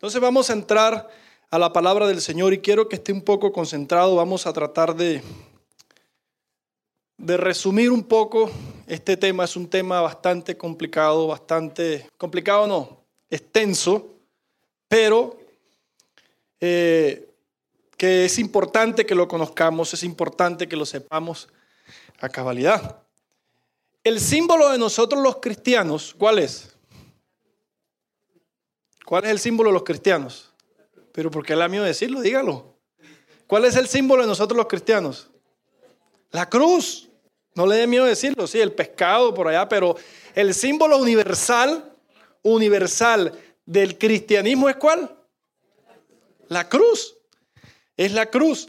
Entonces vamos a entrar a la palabra del Señor y quiero que esté un poco concentrado. Vamos a tratar de, de resumir un poco este tema. Es un tema bastante complicado, bastante complicado no, extenso, pero eh, que es importante que lo conozcamos, es importante que lo sepamos a cabalidad. El símbolo de nosotros los cristianos, ¿cuál es? ¿Cuál es el símbolo de los cristianos? Pero ¿por qué la mío decirlo? Dígalo. ¿Cuál es el símbolo de nosotros los cristianos? La cruz. No le dé miedo decirlo, sí, el pescado por allá, pero el símbolo universal, universal del cristianismo es cuál? La cruz. Es la cruz.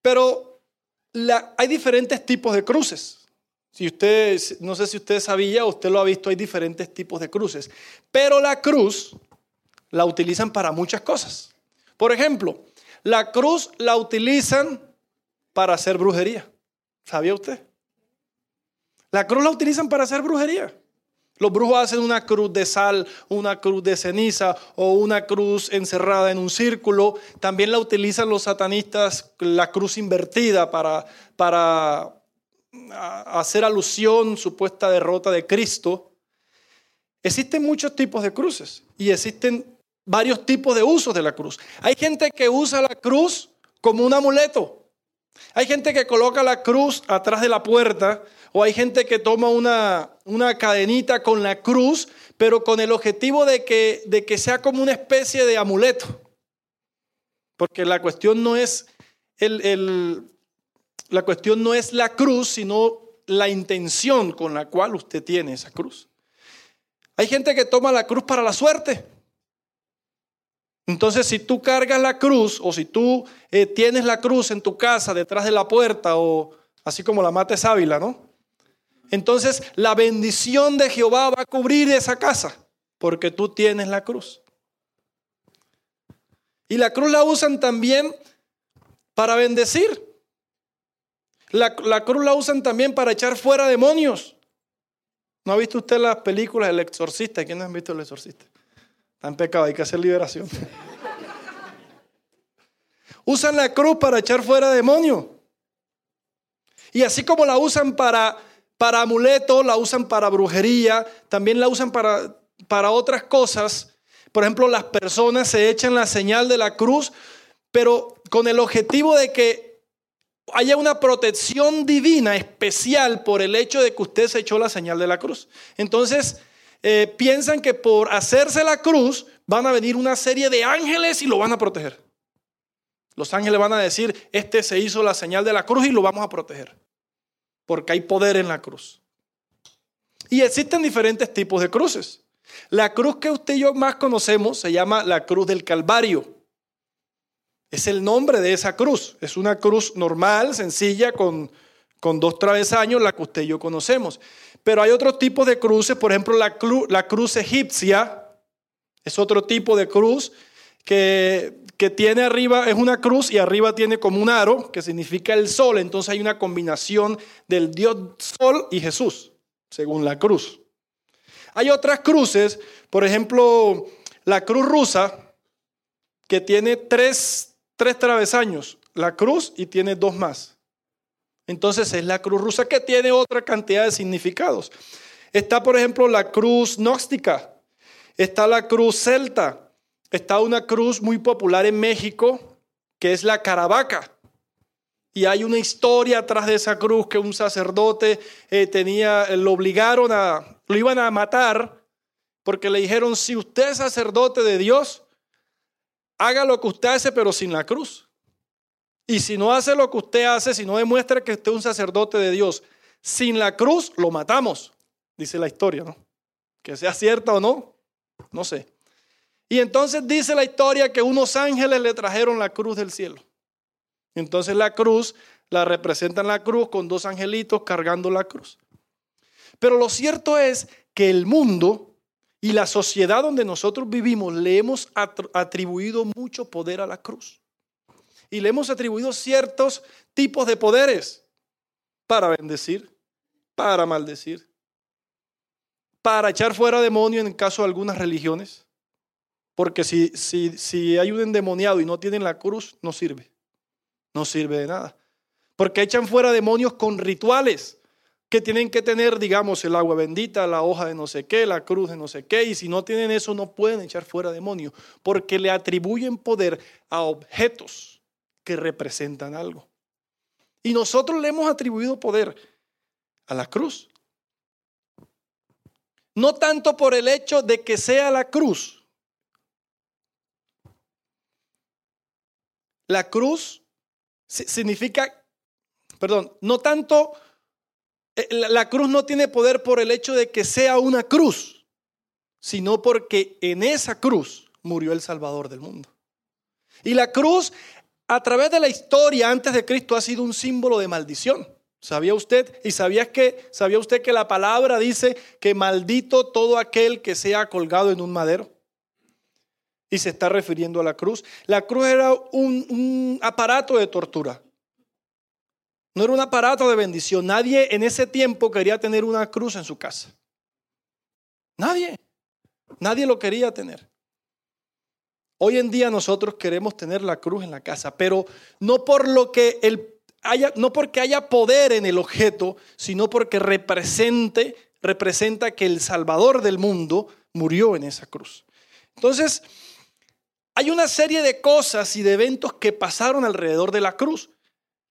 Pero hay diferentes tipos de cruces. Si usted, no sé si usted sabía, usted lo ha visto, hay diferentes tipos de cruces. Pero la cruz la utilizan para muchas cosas. Por ejemplo, la cruz la utilizan para hacer brujería. ¿Sabía usted? La cruz la utilizan para hacer brujería. Los brujos hacen una cruz de sal, una cruz de ceniza o una cruz encerrada en un círculo. También la utilizan los satanistas, la cruz invertida para, para hacer alusión supuesta derrota de Cristo. Existen muchos tipos de cruces y existen varios tipos de usos de la cruz. Hay gente que usa la cruz como un amuleto. Hay gente que coloca la cruz atrás de la puerta o hay gente que toma una, una cadenita con la cruz, pero con el objetivo de que, de que sea como una especie de amuleto. Porque la cuestión no es el, la cuestión no es la cruz, sino la intención con la cual usted tiene esa cruz. Hay gente que toma la cruz para la suerte. Entonces, si tú cargas la cruz o si tú eh, tienes la cruz en tu casa detrás de la puerta o así como la mate sábila, ¿no? Entonces, la bendición de Jehová va a cubrir esa casa porque tú tienes la cruz. Y la cruz la usan también para bendecir. La, cruz la usan también para echar fuera demonios. ¿No ha visto usted las películas del exorcista? ¿Quién ha visto el exorcista? Está en pecado, hay que hacer liberación. usan la cruz para echar fuera demonios. Y así como la usan para, para amuletos, la usan para brujería, también la usan para, para otras cosas. Por ejemplo, las personas se echan la señal de la cruz, pero con el objetivo de que haya una protección divina especial por el hecho de que usted se echó la señal de la cruz. Entonces, eh, piensan que por hacerse la cruz van a venir una serie de ángeles y lo van a proteger. Los ángeles van a decir, este se hizo la señal de la cruz y lo vamos a proteger, porque hay poder en la cruz. Y existen diferentes tipos de cruces. La cruz que usted y yo más conocemos se llama la cruz del Calvario. Es el nombre de esa cruz. Es una cruz normal, sencilla, con, con dos travesaños, la que usted y yo conocemos. Pero hay otros tipos de cruces, por ejemplo, la, la cruz egipcia es otro tipo de cruz que, que tiene arriba, es una cruz y arriba tiene como un aro que significa el sol. Entonces hay una combinación del Dios Sol y Jesús, según la cruz. Hay otras cruces, por ejemplo, la cruz rusa, que tiene tres tres travesaños, la cruz y tiene dos más. Entonces es la cruz rusa que tiene otra cantidad de significados. Está, por ejemplo, la cruz gnóstica, está la cruz celta, está una cruz muy popular en México que es la caravaca. Y hay una historia atrás de esa cruz que un sacerdote eh, tenía, lo obligaron a, lo iban a matar porque le dijeron, si usted es sacerdote de Dios, haga lo que usted hace, pero sin la cruz. Y si no hace lo que usted hace, si no demuestra que usted es un sacerdote de Dios, sin la cruz lo matamos, dice la historia, ¿no? Que sea cierta o no, no sé. Y entonces dice la historia que unos ángeles le trajeron la cruz del cielo. Entonces la cruz la representan la cruz con dos angelitos cargando la cruz. Pero lo cierto es que el mundo y la sociedad donde nosotros vivimos le hemos atribuido mucho poder a la cruz. Y le hemos atribuido ciertos tipos de poderes para bendecir, para maldecir, para echar fuera demonios en el caso de algunas religiones. Porque si, si, si hay un endemoniado y no tienen la cruz, no sirve. No sirve de nada. Porque echan fuera demonios con rituales que tienen que tener, digamos, el agua bendita, la hoja de no sé qué, la cruz de no sé qué, y si no tienen eso no pueden echar fuera demonios, porque le atribuyen poder a objetos que representan algo. Y nosotros le hemos atribuido poder a la cruz. No tanto por el hecho de que sea la cruz. La cruz significa, perdón, no tanto, la cruz no tiene poder por el hecho de que sea una cruz, sino porque en esa cruz murió el Salvador del mundo. Y la cruz, a través de la historia antes de Cristo, ha sido un símbolo de maldición. ¿Sabía usted? ¿Y sabía que, sabía usted que la palabra dice que maldito todo aquel que sea colgado en un madero? Y se está refiriendo a la cruz. La cruz era un, un aparato de tortura. No era un aparato de bendición. Nadie en ese tiempo quería tener una cruz en su casa. Nadie. Nadie lo quería tener. Hoy en día nosotros queremos tener la cruz en la casa, pero no por lo que el no porque haya poder en el objeto, sino porque represente, representa que el Salvador del mundo murió en esa cruz. Entonces, hay una serie de cosas y de eventos que pasaron alrededor de la cruz,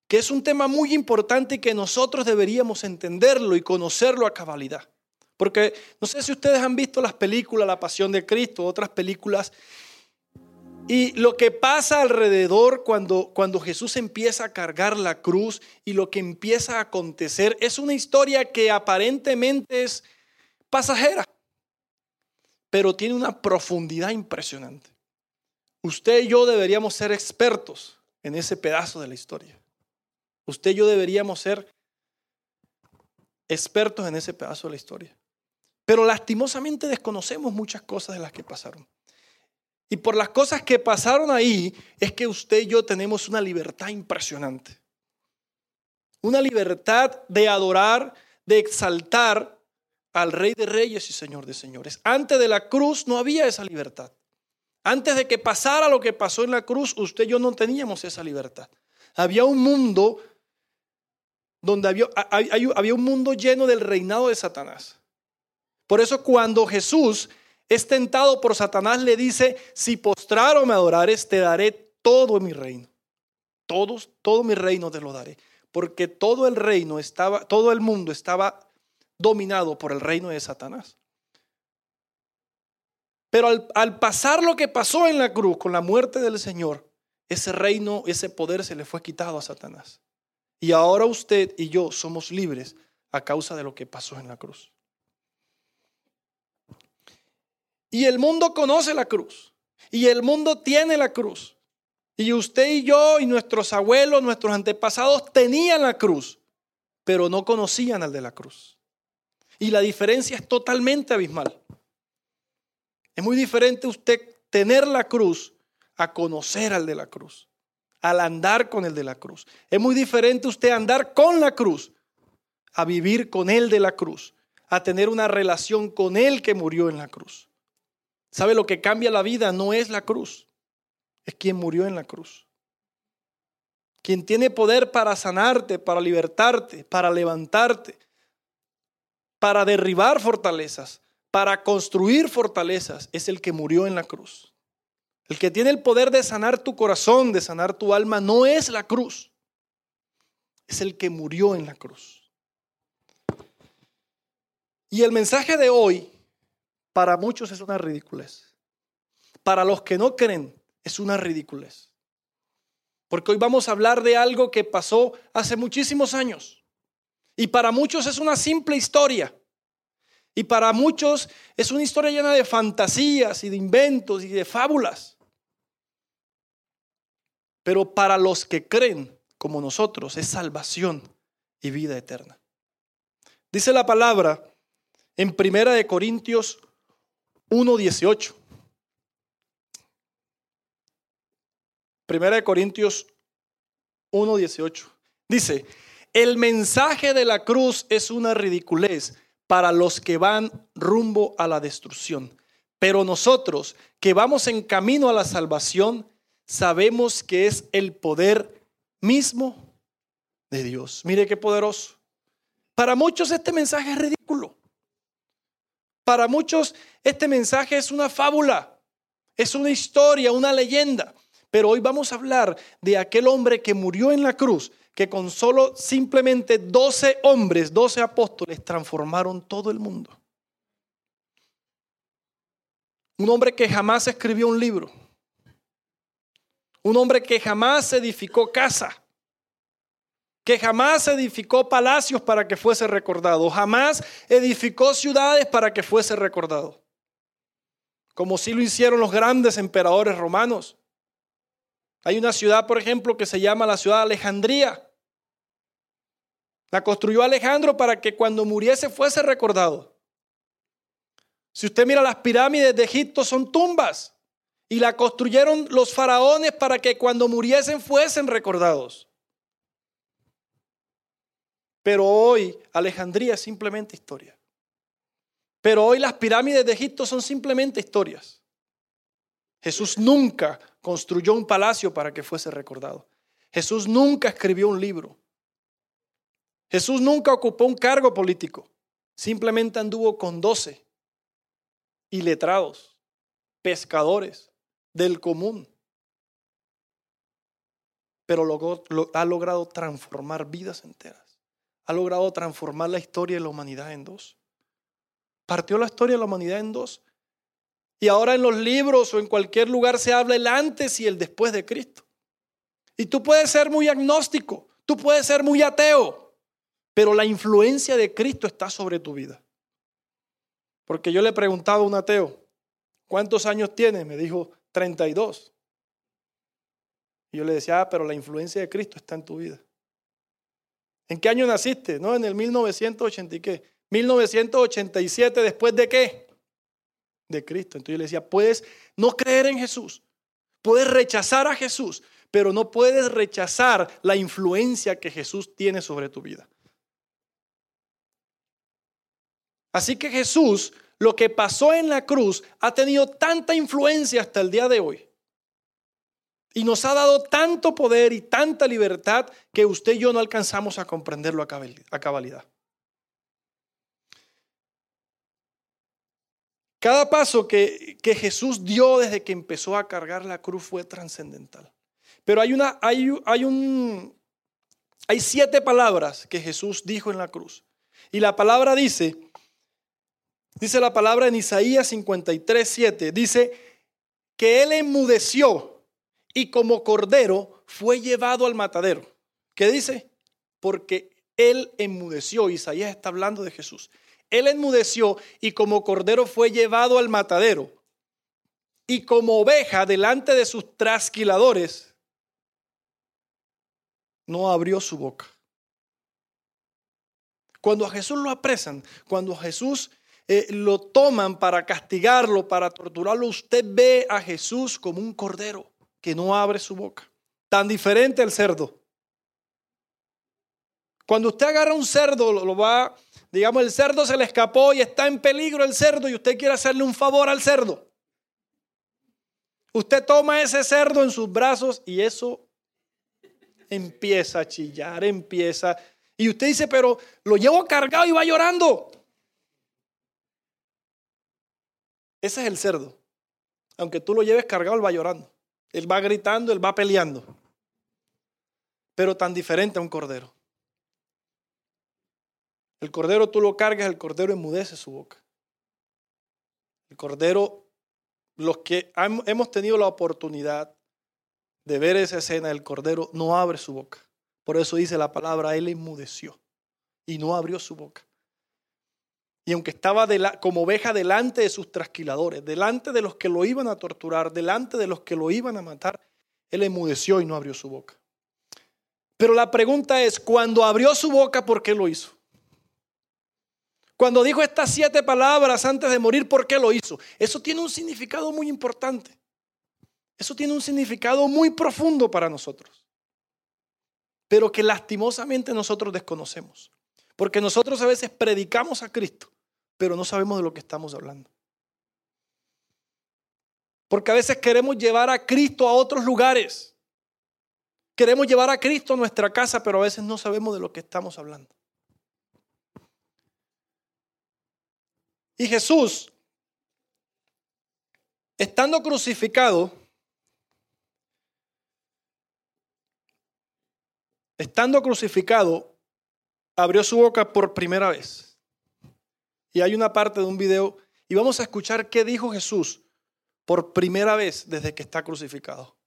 que es un tema muy importante y que nosotros deberíamos entenderlo y conocerlo a cabalidad. Porque no sé si ustedes han visto las películas La Pasión de Cristo, otras películas y lo que pasa alrededor cuando, cuando Jesús empieza a cargar la cruz y lo que empieza a acontecer es una historia que aparentemente es pasajera, pero tiene una profundidad impresionante. Usted y yo deberíamos ser expertos en ese pedazo de la historia. Usted y yo deberíamos ser expertos en ese pedazo de la historia. Pero lastimosamente desconocemos muchas cosas de las que pasaron. Y por las cosas que pasaron ahí es que usted y yo tenemos una libertad impresionante. Una libertad de adorar, de exaltar al Rey de Reyes y Señor de Señores. Antes de la cruz no había esa libertad. Antes de que pasara lo que pasó en la cruz, usted y yo no teníamos esa libertad. Había un mundo donde había, un mundo lleno del reinado de Satanás. Por eso cuando Jesús es tentado por Satanás, le dice, si postrar o me adorares, te daré todo mi reino. Todos, todo mi reino te lo daré. Porque todo el reino estaba, todo el mundo estaba dominado por el reino de Satanás. Pero al pasar lo que pasó en la cruz con la muerte del Señor, ese reino, ese poder se le fue quitado a Satanás. Y ahora usted y yo somos libres a causa de lo que pasó en la cruz. Y el mundo conoce la cruz. Y el mundo tiene la cruz. Y usted y yo y nuestros abuelos, nuestros antepasados tenían la cruz, pero no conocían al de la cruz. Y la diferencia es totalmente abismal. Es muy diferente usted tener la cruz a conocer al de la cruz, al andar con el de la cruz. Es muy diferente usted andar con la cruz a vivir con él de la cruz, a tener una relación con él que murió en la cruz. ¿Sabe lo que cambia la vida? No es la cruz, es quien murió en la cruz. Quien tiene poder para sanarte, para libertarte, para levantarte, para derribar fortalezas, para construir fortalezas, es el que murió en la cruz. El que tiene el poder de sanar tu corazón, de sanar tu alma, no es la cruz, es el que murió en la cruz. Y el mensaje de hoy para muchos es una ridiculez. Para los que no creen es una ridiculez. Porque hoy vamos a hablar de algo que pasó hace muchísimos años. Y para muchos es una simple historia. Y para muchos es una historia llena de fantasías y de inventos y de fábulas. Pero para los que creen como nosotros es salvación y vida eterna. Dice la palabra en Primera de Corintios 1.18. Primera de Corintios 1.18. Dice, el mensaje de la cruz es una ridiculez para los que van rumbo a la destrucción, Pero nosotros que vamos en camino a la salvación, sabemos que es el poder mismo de Dios. Mire qué poderoso. Para muchos este mensaje es ridículo. Para muchos este mensaje es una fábula, es una historia, una leyenda. Pero hoy vamos a hablar de aquel hombre que murió en la cruz, que con solo simplemente 12 hombres, 12 apóstoles, transformaron todo el mundo. Un hombre que jamás escribió un libro. Un hombre que jamás edificó casa que jamás edificó palacios para que fuese recordado, jamás edificó ciudades para que fuese recordado, como sí lo hicieron los grandes emperadores romanos. Hay una ciudad, por ejemplo, que se llama la ciudad de Alejandría. La construyó Alejandro para que cuando muriese fuese recordado. Si usted mira las pirámides de Egipto son tumbas y la construyeron los faraones para que cuando muriesen fuesen recordados. Pero hoy Alejandría es simplemente historia. Pero hoy las pirámides de Egipto son simplemente historias. Jesús nunca construyó un palacio para que fuese recordado. Jesús nunca escribió un libro. Jesús nunca ocupó un cargo político. Simplemente anduvo con doce iletrados, pescadores del común. Pero ha logrado transformar vidas enteras ha logrado transformar la historia de la humanidad en dos. Partió la historia de la humanidad en dos. Y ahora en los libros o en cualquier lugar se habla el antes y el después de Cristo. Y tú puedes ser muy agnóstico, tú puedes ser muy ateo, pero la influencia de Cristo está sobre tu vida. Porque yo le preguntaba a un ateo, ¿cuántos años tienes? Me dijo, 32. Y yo le decía, ah, pero la influencia de Cristo está en tu vida. ¿En qué año naciste? No, en el 1980 y qué. 1987, después de qué? De Cristo. Entonces yo le decía, puedes no creer en Jesús, puedes rechazar a Jesús, pero no puedes rechazar la influencia que Jesús tiene sobre tu vida. Así que Jesús, lo que pasó en la cruz, ha tenido tanta influencia hasta el día de hoy y nos ha dado tanto poder y tanta libertad que usted y yo no alcanzamos a comprenderlo a cabalidad. Cada paso que, que, Jesús dio desde que empezó a cargar la cruz fue trascendental. Pero hay, una, hay, hay, un, hay siete palabras que Jesús dijo en la cruz. Y la palabra dice, dice la palabra en Isaías 53, 7, dice que Él enmudeció y como cordero fue llevado al matadero. ¿Qué dice? Porque él enmudeció. Isaías está hablando de Jesús. Él enmudeció y como cordero fue llevado al matadero. Y como oveja delante de sus trasquiladores, no abrió su boca. Cuando a Jesús lo apresan, cuando a Jesús eh, lo toman para castigarlo, para torturarlo, usted ve a Jesús como un cordero que no abre su boca. Tan diferente el cerdo. Cuando usted agarra un cerdo, lo va, digamos, el cerdo se le escapó y está en peligro el cerdo y usted quiere hacerle un favor al cerdo. Usted toma ese cerdo en sus brazos y eso empieza a chillar, empieza. Y usted dice, pero lo llevo cargado y va llorando. Ese es el cerdo. Aunque tú lo lleves cargado, él va llorando. Él va gritando, él va peleando. Pero tan diferente a un cordero. El cordero tú lo cargas, el cordero enmudece su boca. El cordero, los que hemos tenido la oportunidad de ver esa escena, el cordero no abre su boca. Por eso dice la palabra, él enmudeció y no abrió su boca. Y aunque estaba como oveja delante de sus trasquiladores, delante de los que lo iban a torturar, delante de los que lo iban a matar, él enmudeció y no abrió su boca. Pero la pregunta es, cuando abrió su boca, ¿por qué lo hizo? Cuando dijo estas siete palabras antes de morir, ¿por qué lo hizo? Eso tiene un significado muy importante. Eso tiene un significado muy profundo para nosotros, pero que lastimosamente nosotros desconocemos. Porque nosotros a veces predicamos a Cristo, pero no sabemos de lo que estamos hablando. Porque a veces queremos llevar a Cristo a otros lugares. Queremos llevar a Cristo a nuestra casa, pero a veces no sabemos de lo que estamos hablando. Y Jesús, estando crucificado, estando crucificado, abrió su boca por primera vez. Y hay una parte de un video, y vamos a escuchar qué dijo Jesús por primera vez desde que está crucificado.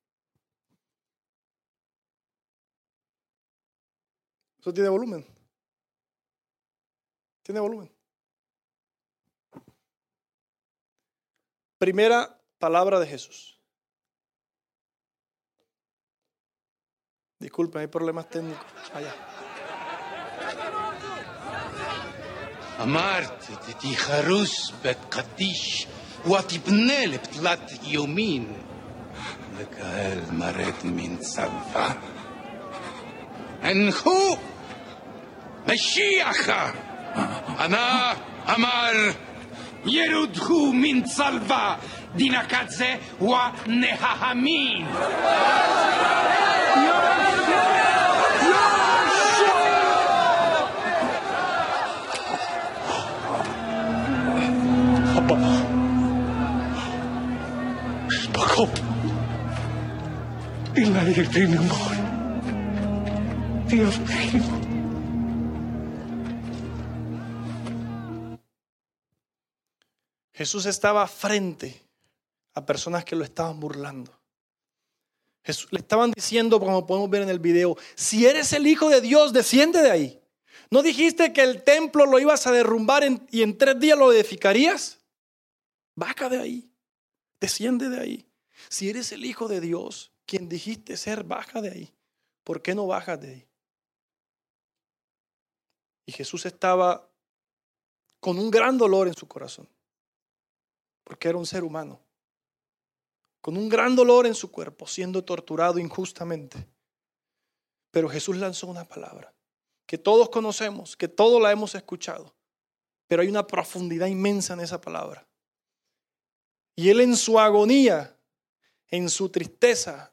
Eso tiene volumen. Tiene volumen. Primera palabra de Jesús. Disculpen, hay problemas técnicos. Allá. אמרת תיחרוס בית קדיש ותבנה לפתלת יומין. לקהל מרד מן צבא. הנחו משיח! אנא אמר ירודהו מן צלבה Bakop. Bakop. Dinle girdiğini boy. Dios mío. Jesús estaba frente a personas que lo estaban burlando. Jesús, le estaban diciendo, como podemos ver en el video, si eres el Hijo de Dios, desciende de ahí. ¿No dijiste que el templo lo ibas a derrumbar y en tres días lo edificarías? Baja de ahí, desciende de ahí. Si eres el Hijo de Dios, quien dijiste ser, baja de ahí. ¿Por qué no bajas de ahí? Y Jesús estaba con un gran dolor en su corazón, porque era un ser humano, con un gran dolor en su cuerpo, siendo torturado injustamente. Pero Jesús lanzó una palabra que todos conocemos, que todos la hemos escuchado, pero hay una profundidad inmensa en esa palabra. Y él en su agonía, en su tristeza,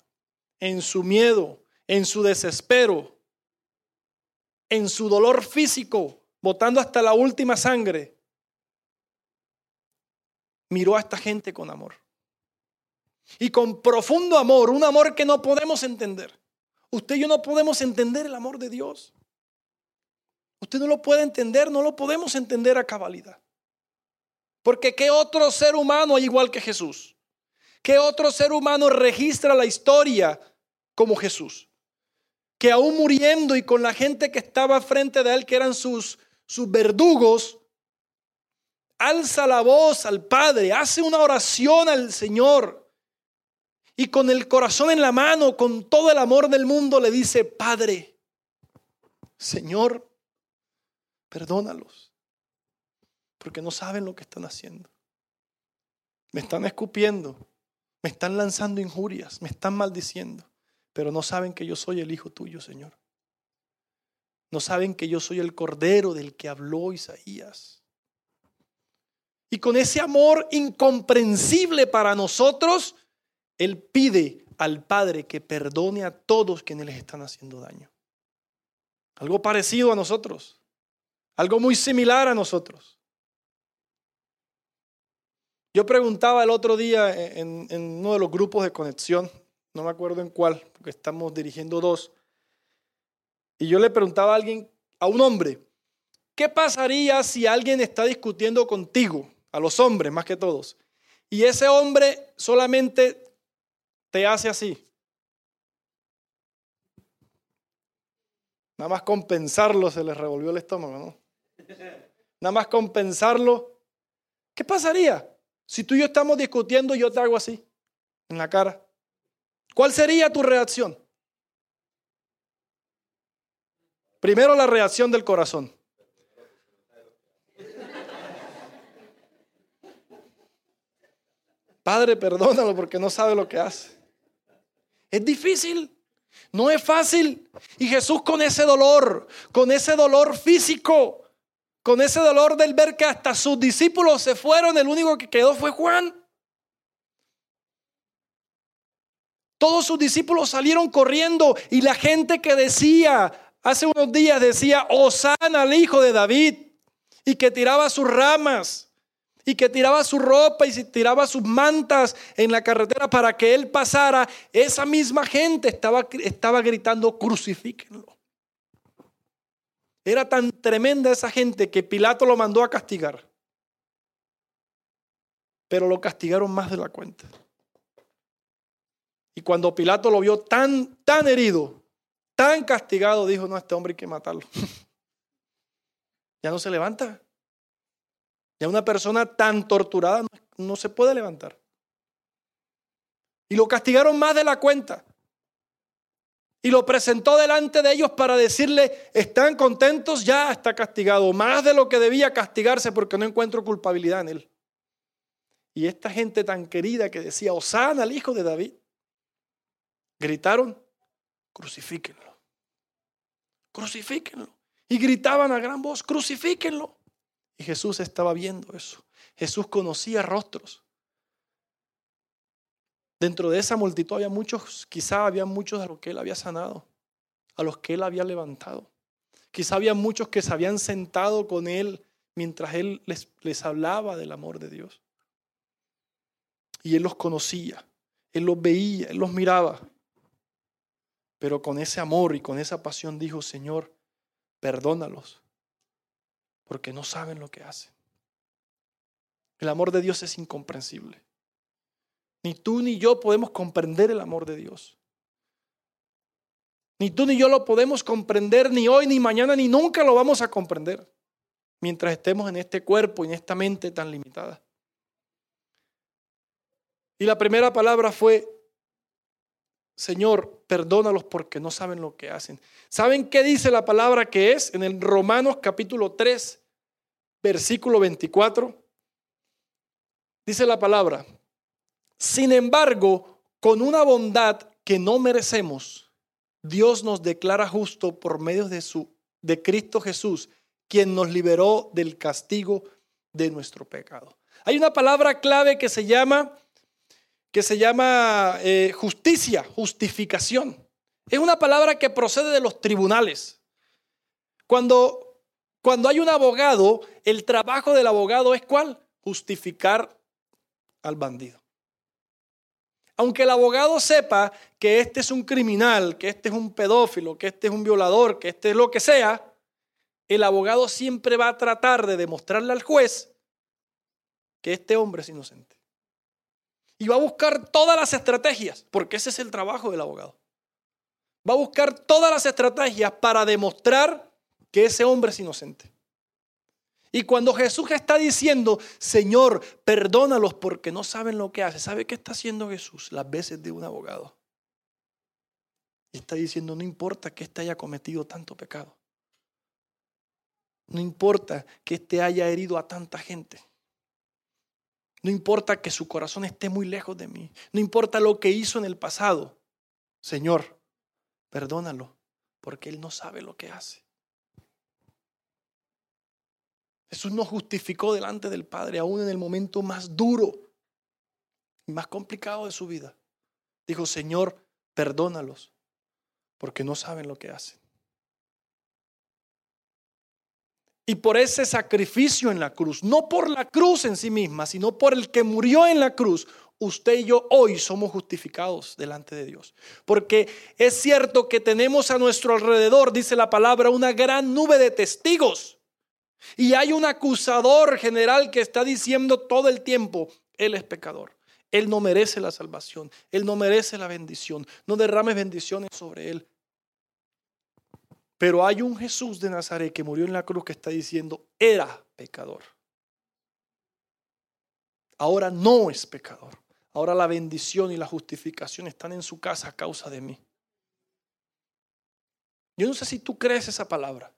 en su miedo, en su desespero, en su dolor físico, botando hasta la última sangre, miró a esta gente con amor. Y con profundo amor, un amor que no podemos entender. Usted y yo no podemos entender el amor de Dios. Usted no lo puede entender, no lo podemos entender a cabalidad. Porque ¿qué otro ser humano igual que Jesús? ¿Qué otro ser humano registra la historia como Jesús? Que aún muriendo y con la gente que estaba frente de él, que eran sus, sus verdugos, alza la voz al Padre, hace una oración al Señor y con el corazón en la mano, con todo el amor del mundo, le dice, Padre, Señor, perdónalos, porque no saben lo que están haciendo. Me están escupiendo, me están lanzando injurias, me están maldiciendo, pero no saben que yo soy el Hijo tuyo, Señor. No saben que yo soy el Cordero del que habló Isaías. Y con ese amor incomprensible para nosotros, Él pide al Padre que perdone a todos quienes les están haciendo daño. Algo parecido a nosotros. Algo muy similar a nosotros. Yo preguntaba el otro día en, uno de los grupos de conexión, no me acuerdo en cuál, porque estamos dirigiendo dos, y yo le preguntaba a alguien, a un hombre, ¿qué pasaría si alguien está discutiendo contigo, a los hombres más que todos, y ese hombre solamente te hace así? Nada más compensarlo se le revolvió el estómago, ¿no? Nada más compensarlo. ¿Qué pasaría si tú y yo estamos discutiendo yo te hago así, en la cara? ¿Cuál sería tu reacción? Primero la reacción del corazón. Padre, perdónalo porque no sabe lo que hace. Es difícil, no es fácil. Y Jesús con ese dolor, con ese dolor físico, con ese dolor del ver que hasta sus discípulos se fueron, el único que quedó fue Juan. Todos sus discípulos salieron corriendo y la gente que decía, hace unos días decía, Osana al hijo de David, y que tiraba sus ramas, y que tiraba su ropa y tiraba sus mantas en la carretera para que él pasara, esa misma gente estaba, estaba gritando, crucifíquenlo. Era tan tremenda esa gente que Pilato lo mandó a castigar. Pero lo castigaron más de la cuenta. Y cuando Pilato lo vio tan, tan herido, tan castigado, dijo, no, este hombre hay que matarlo. ya no se levanta. Ya una persona tan torturada no se puede levantar. Y lo castigaron más de la cuenta y lo presentó delante de ellos para decirle, ¿están contentos? Ya está castigado, más de lo que debía castigarse porque no encuentro culpabilidad en él. Y esta gente tan querida que decía, Osana al hijo de David, gritaron, crucifíquenlo, crucifíquenlo. Y gritaban a gran voz, crucifíquenlo. Y Jesús estaba viendo eso. Jesús conocía rostros. Dentro de esa multitud había muchos, quizá había muchos a los que él había sanado, a los que él había levantado. Quizá había muchos que se habían sentado con él mientras él les, les hablaba del amor de Dios. Y él los conocía, él los veía, él los miraba. Pero con ese amor y con esa pasión dijo, Señor, perdónalos, porque no saben lo que hacen. El amor de Dios es incomprensible. Ni tú ni yo podemos comprender el amor de Dios. Ni tú ni yo lo podemos comprender ni hoy, ni mañana, ni nunca lo vamos a comprender mientras estemos en este cuerpo y en esta mente tan limitada. Y la primera palabra fue, Señor, perdónalos porque no saben lo que hacen. ¿Saben qué dice la palabra que es en el Romanos capítulo 3, versículo 24? Dice la palabra, sin embargo, con una bondad que no merecemos, Dios nos declara justo por medio de su de Cristo Jesús, quien nos liberó del castigo de nuestro pecado. Hay una palabra clave que se llama que se llama eh, justicia, justificación. Es una palabra que procede de los tribunales. Cuando, cuando hay un abogado, el trabajo del abogado es cuál? Justificar al bandido. Aunque el abogado sepa que este es un criminal, que este es un pedófilo, que este es un violador, que este es lo que sea, el abogado siempre va a tratar de demostrarle al juez que este hombre es inocente. Y va a buscar todas las estrategias, porque ese es el trabajo del abogado. Va a buscar todas las estrategias para demostrar que ese hombre es inocente. Y cuando Jesús está diciendo, Señor, perdónalos porque no saben lo que hace, ¿sabe qué está haciendo Jesús? Las veces de un abogado. Está diciendo, no importa que éste haya cometido tanto pecado. No importa que éste haya herido a tanta gente. No importa que su corazón esté muy lejos de mí. No importa lo que hizo en el pasado. Señor, perdónalo porque él no sabe lo que hace. Jesús nos justificó delante del Padre, aún en el momento más duro y más complicado de su vida. Dijo, Señor, perdónalos, porque no saben lo que hacen. Y por ese sacrificio en la cruz, no por la cruz en sí misma, sino por el que murió en la cruz, usted y yo hoy somos justificados delante de Dios. Porque es cierto que tenemos a nuestro alrededor, dice la palabra, una gran nube de testigos y hay un acusador general que está diciendo todo el tiempo, Él es pecador. Él no merece la salvación. Él no merece la bendición. No derrames bendiciones sobre Él. Pero hay un Jesús de Nazaret que murió en la cruz que está diciendo, era pecador. Ahora no es pecador. Ahora la bendición y la justificación están en su casa a causa de mí. Yo no sé si tú crees esa palabra.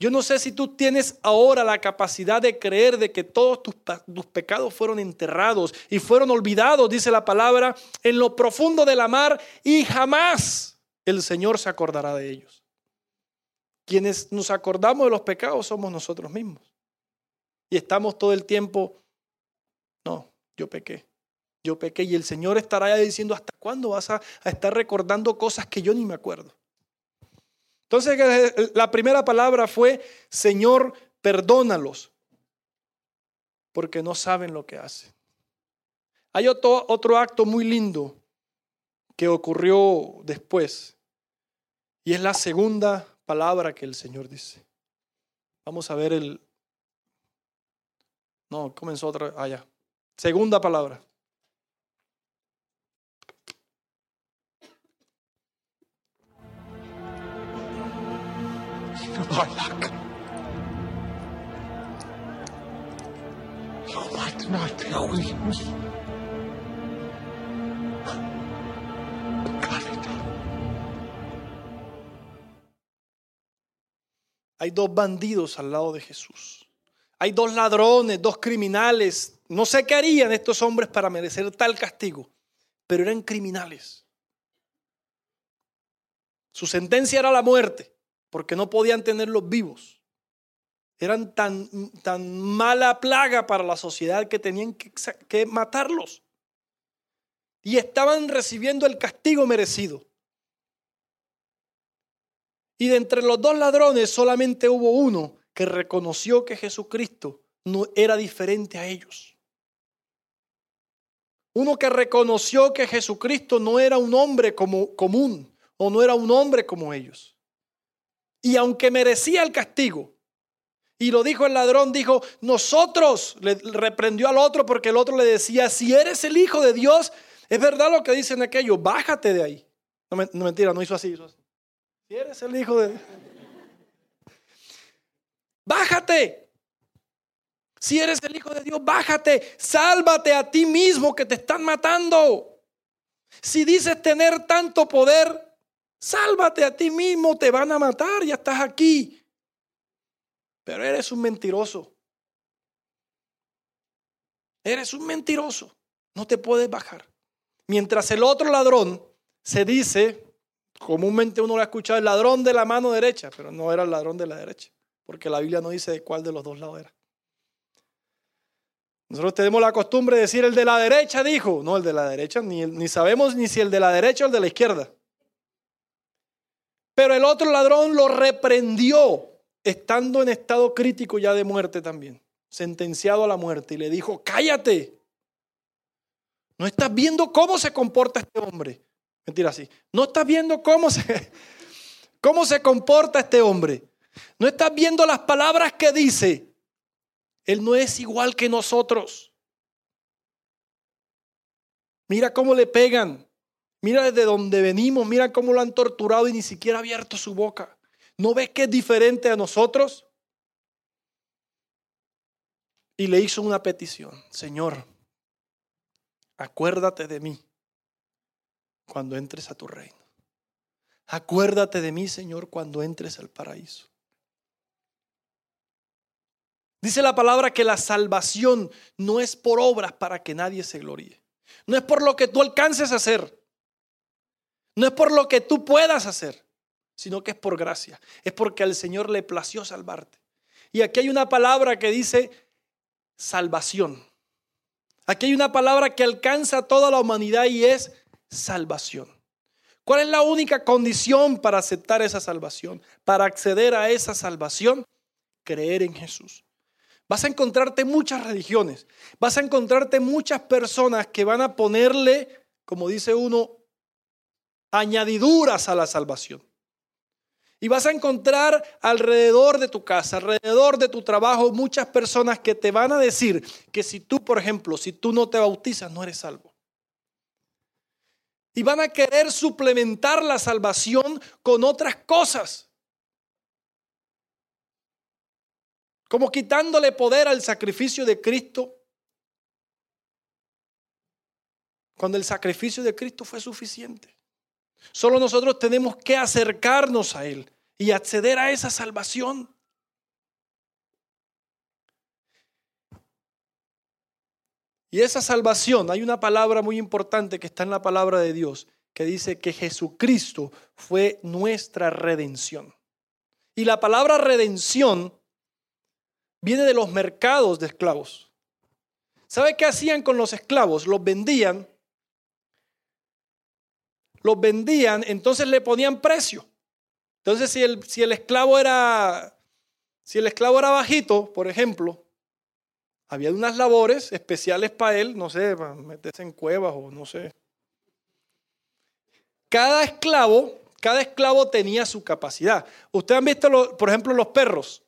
Yo no sé si tú tienes ahora la capacidad de creer de que todos tus, pecados fueron enterrados y fueron olvidados, dice la palabra, en lo profundo de la mar y jamás el Señor se acordará de ellos. Quienes nos acordamos de los pecados somos nosotros mismos. Y estamos todo el tiempo, no, yo pequé, yo pequé y el Señor estará ya diciendo, ¿hasta cuándo vas a, a estar recordando cosas que yo ni me acuerdo? Entonces la primera palabra fue, Señor, perdónalos, porque no saben lo que hacen. Hay otro, otro acto muy lindo que ocurrió después, y es la segunda palabra que el Señor dice. Vamos a ver el... No, comenzó otra... Allá. Segunda palabra. Hay dos bandidos al lado de Jesús. Hay dos ladrones, dos criminales. No sé qué harían estos hombres para merecer tal castigo, pero eran criminales. Su sentencia era la muerte, porque no podían tenerlos vivos. Eran tan, tan mala plaga para la sociedad que tenían que, matarlos. Y estaban recibiendo el castigo merecido. Y de entre los dos ladrones solamente hubo uno que reconoció que Jesucristo no era diferente a ellos. Uno que reconoció que Jesucristo no era un hombre como común o no era un hombre como ellos. Y aunque merecía el castigo, y lo dijo el ladrón, dijo, nosotros, le reprendió al otro porque el otro le decía, si eres el Hijo de Dios, es verdad lo que dicen aquellos, bájate de ahí. No, mentira, no hizo así, hizo así. Si eres el hijo de... Bájate. Si eres el hijo de Dios, bájate. Sálvate a ti mismo que te están matando. Si dices tener tanto poder, sálvate a ti mismo, te van a matar, ya estás aquí. Pero eres un mentiroso. Eres un mentiroso. No te puedes bajar. Mientras el otro ladrón se dice, comúnmente uno lo ha escuchado, el ladrón de la mano derecha, pero no era el ladrón de la derecha, porque la Biblia no dice de cuál de los dos lados era. Nosotros tenemos la costumbre de decir el de la derecha dijo, no el de la derecha, ni, ni sabemos ni si el de la derecha o el de la izquierda. Pero el otro ladrón lo reprendió, estando en estado crítico ya de muerte también, sentenciado a la muerte, y le dijo, cállate, no estás viendo cómo se comporta este hombre. Mentira así. No estás viendo cómo se, cómo se comporta este hombre. No estás viendo las palabras que dice. Él no es igual que nosotros. Mira cómo le pegan. Mira desde donde venimos. Mira cómo lo han torturado y ni siquiera ha abierto su boca. ¿No ves que es diferente a nosotros? Y le hizo una petición. Señor, acuérdate de mí cuando entres a tu reino. Acuérdate de mí, Señor, cuando entres al paraíso. Dice la palabra que la salvación no es por obras para que nadie se gloríe. No es por lo que tú alcances a hacer. No es por lo que tú puedas hacer, sino que es por gracia. Es porque al Señor le plació salvarte. Y aquí hay una palabra que dice salvación. Aquí hay una palabra que alcanza a toda la humanidad y es salvación. ¿Cuál es la única condición para aceptar esa salvación? Para acceder a esa salvación, creer en Jesús. Vas a encontrarte muchas religiones, vas a encontrarte muchas personas que van a ponerle, como dice uno, añadiduras a la salvación. Y vas a encontrar alrededor de tu casa, alrededor de tu trabajo, muchas personas que te van a decir que si tú, por ejemplo, si tú no te bautizas, no eres salvo. Y van a querer suplementar la salvación con otras cosas. Como quitándole poder al sacrificio de Cristo. Cuando el sacrificio de Cristo fue suficiente. Solo nosotros tenemos que acercarnos a Él y acceder a esa salvación. Y esa salvación, hay una palabra muy importante que está en la palabra de Dios, que dice que Jesucristo fue nuestra redención. Y la palabra redención viene de los mercados de esclavos. ¿Sabe qué hacían con los esclavos? Los vendían. Los vendían, entonces le ponían precio. Entonces, si el, si el esclavo era, si el esclavo era bajito, por ejemplo, había unas labores especiales para él, no sé, para meterse en cuevas o no sé. Cada esclavo, cada esclavo tenía su capacidad. Ustedes han visto, por ejemplo, los perros.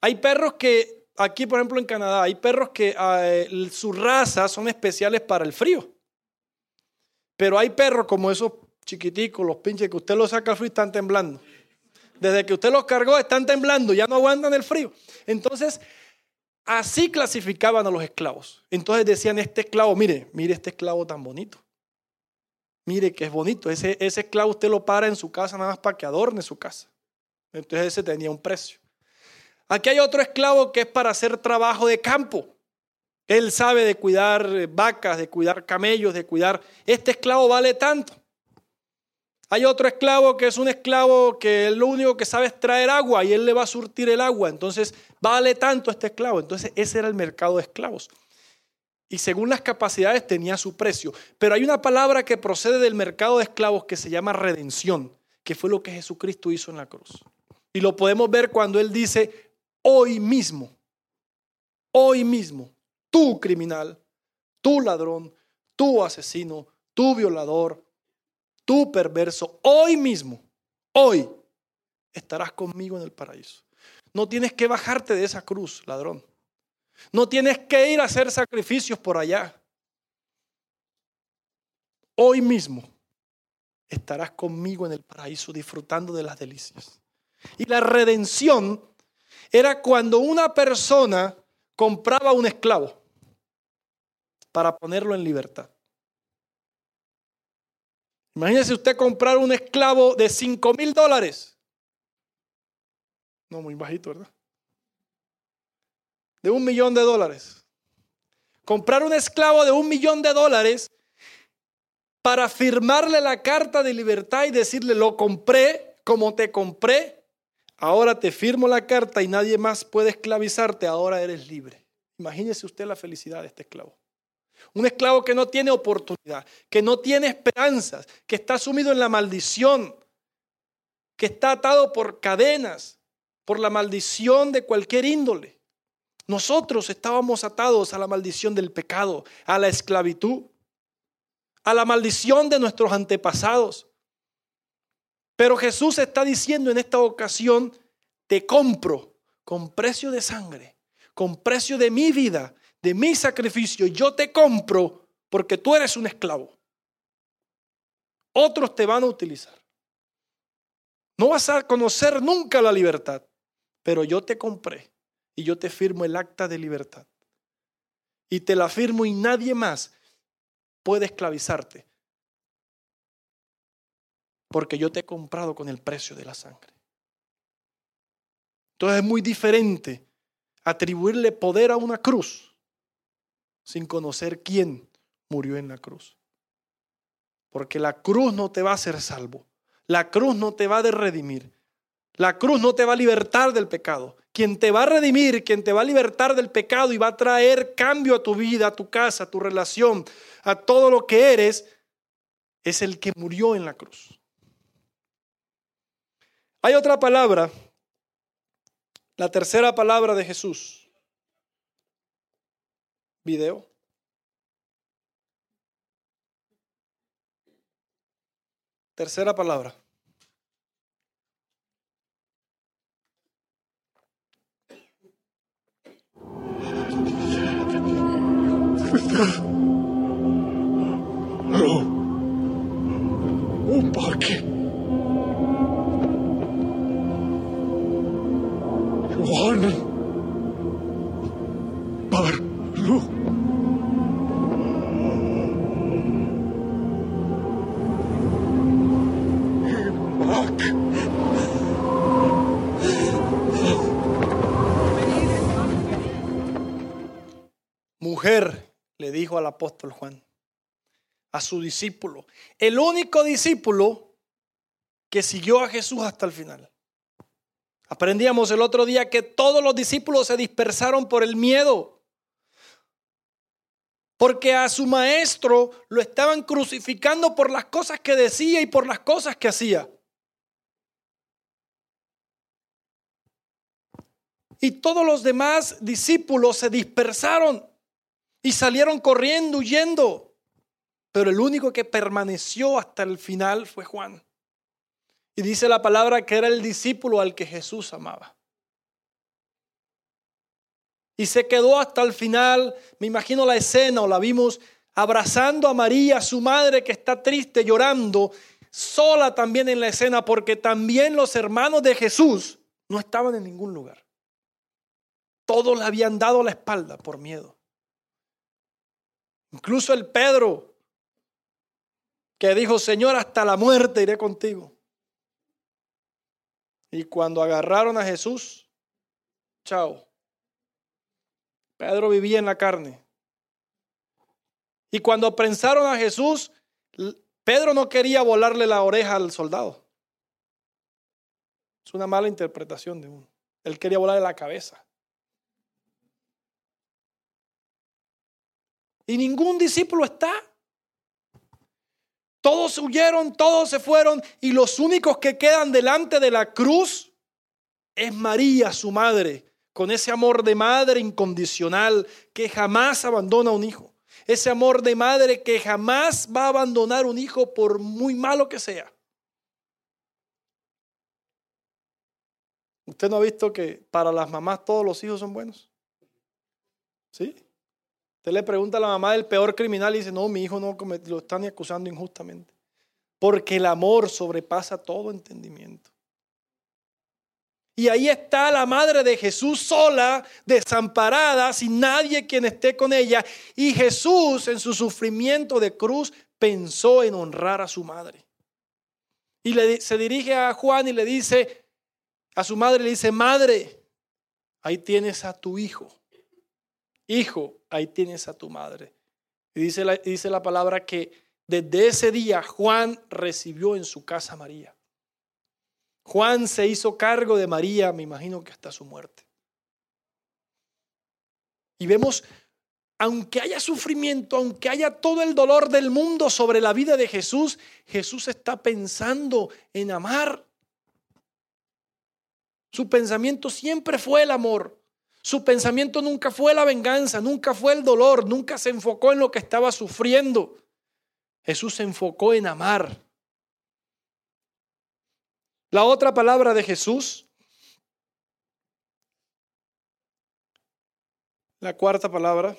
Hay perros que, aquí por ejemplo en Canadá, hay perros que uh, su raza son especiales para el frío. Pero hay perros como esos chiquiticos, los pinches, que usted los saca al frío y están temblando. Desde que usted los cargó, están temblando, ya no aguantan el frío. Entonces, Así clasificaban a los esclavos. Entonces decían, este esclavo, mire, mire este esclavo tan bonito. Mire que es bonito. Ese, ese esclavo usted lo para en su casa nada más para que adorne su casa. Entonces ese tenía un precio. Aquí hay otro esclavo que es para hacer trabajo de campo. Él sabe de cuidar eh, vacas, de cuidar camellos, de cuidar... Este esclavo vale tanto. Hay otro esclavo que es un esclavo que lo único que sabe es traer agua y él le va a surtir el agua. Entonces vale tanto este esclavo. Entonces ese era el mercado de esclavos. Y según las capacidades tenía su precio. Pero hay una palabra que procede del mercado de esclavos que se llama redención, que fue lo que Jesucristo hizo en la cruz. Y lo podemos ver cuando Él dice, hoy mismo, hoy mismo, tú criminal, tú ladrón, tú asesino, tú violador, tú perverso, hoy mismo, hoy estarás conmigo en el paraíso. No tienes que bajarte de esa cruz, ladrón. No tienes que ir a hacer sacrificios por allá. Hoy mismo estarás conmigo en el paraíso disfrutando de las delicias. Y la redención era cuando una persona compraba un esclavo para ponerlo en libertad. Imagínese usted comprar un esclavo de 5 mil dólares. No, muy bajito, ¿verdad? De un millón de dólares. Comprar un esclavo de un millón de dólares para firmarle la carta de libertad y decirle, lo compré como te compré, ahora te firmo la carta y nadie más puede esclavizarte, ahora eres libre. Imagínese usted la felicidad de este esclavo. Un esclavo que no tiene oportunidad, que no tiene esperanzas, que está sumido en la maldición, que está atado por cadenas, por la maldición de cualquier índole. Nosotros estábamos atados a la maldición del pecado, a la esclavitud, a la maldición de nuestros antepasados. Pero Jesús está diciendo en esta ocasión, te compro con precio de sangre, con precio de mi vida, de mi sacrificio, yo te compro porque tú eres un esclavo. Otros te van a utilizar. No vas a conocer nunca la libertad, pero yo te compré y yo te firmo el acta de libertad. Y te la firmo y nadie más puede esclavizarte. Porque yo te he comprado con el precio de la sangre. Entonces es muy diferente atribuirle poder a una cruz sin conocer quién murió en la cruz. Porque la cruz no te va a hacer salvo. La cruz no te va a redimir. La cruz no te va a libertar del pecado. Quien te va a redimir, quien te va a libertar del pecado y va a traer cambio a tu vida, a tu casa, a tu relación, a todo lo que eres, es el que murió en la cruz. Hay otra palabra, la tercera palabra de Jesús video. Tercera palabra. No. Un parque. Johanan. Barlu. Mujer, le dijo al apóstol Juan, a su discípulo, el único discípulo que siguió a Jesús hasta el final. Aprendíamos el otro día que todos los discípulos se dispersaron por el miedo. Porque a su maestro lo estaban crucificando por las cosas que decía y por las cosas que hacía. Y todos los demás discípulos se dispersaron y salieron corriendo, huyendo. Pero el único que permaneció hasta el final fue Juan. Y dice la palabra que era el discípulo al que Jesús amaba. Y se quedó hasta el final, me imagino la escena o la vimos abrazando a María, su madre que está triste, llorando, sola también en la escena, porque también los hermanos de Jesús no estaban en ningún lugar. Todos le habían dado la espalda por miedo. Incluso el Pedro, que dijo, Señor, hasta la muerte iré contigo. Y cuando agarraron a Jesús, chao. Pedro vivía en la carne. Y cuando prensaron a Jesús, Pedro no quería volarle la oreja al soldado. Es una mala interpretación de uno. Él quería volarle la cabeza. Y ningún discípulo está. Todos huyeron, todos se fueron y los únicos que quedan delante de la cruz es María, su madre, con ese amor de madre incondicional que jamás abandona a un hijo. Ese amor de madre que jamás va a abandonar un hijo por muy malo que sea. ¿Usted no ha visto que para las mamás todos los hijos son buenos? ¿Sí? Usted le pregunta a la mamá del peor criminal y dice, no, mi hijo no lo están acusando injustamente. Porque el amor sobrepasa todo entendimiento. Y ahí está la madre de Jesús sola, desamparada, sin nadie quien esté con ella. Y Jesús en su sufrimiento de cruz pensó en honrar a su madre. Y le, se dirige a Juan y le dice, a su madre le dice, madre, ahí tienes a tu hijo hijo, ahí tienes a tu madre. Y dice la, dice la palabra que desde ese día Juan recibió en su casa a María. Juan se hizo cargo de María, me imagino que hasta su muerte. Y vemos, aunque haya sufrimiento, aunque haya todo el dolor del mundo sobre la vida de Jesús, Jesús está pensando en amar. Su pensamiento siempre fue el amor. Su pensamiento nunca fue la venganza, nunca fue el dolor, nunca se enfocó en lo que estaba sufriendo. Jesús se enfocó en amar. La otra palabra de Jesús, la cuarta palabra,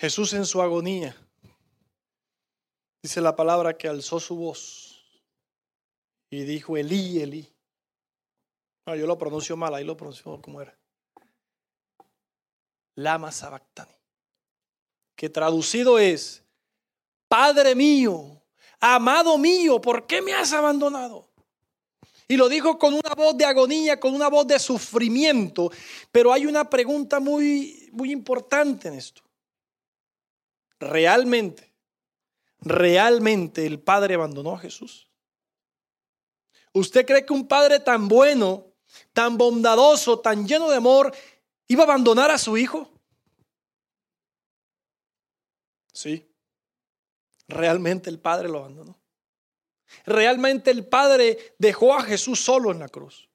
Jesús en su agonía, dice la palabra que alzó su voz y dijo, Elí, Elí. No, yo lo pronuncio mal, ahí lo pronuncio como era. Lama Sabactani. Que traducido es, Padre mío, amado mío, ¿por qué me has abandonado? Y lo dijo con una voz de agonía, con una voz de sufrimiento. Pero hay una pregunta muy, muy importante en esto realmente, realmente el Padre abandonó a Jesús? ¿Usted cree que un Padre tan bueno, tan bondadoso, tan lleno de amor, iba a abandonar a su Hijo? Sí, realmente el Padre lo abandonó. Realmente el Padre dejó a Jesús solo en la cruz.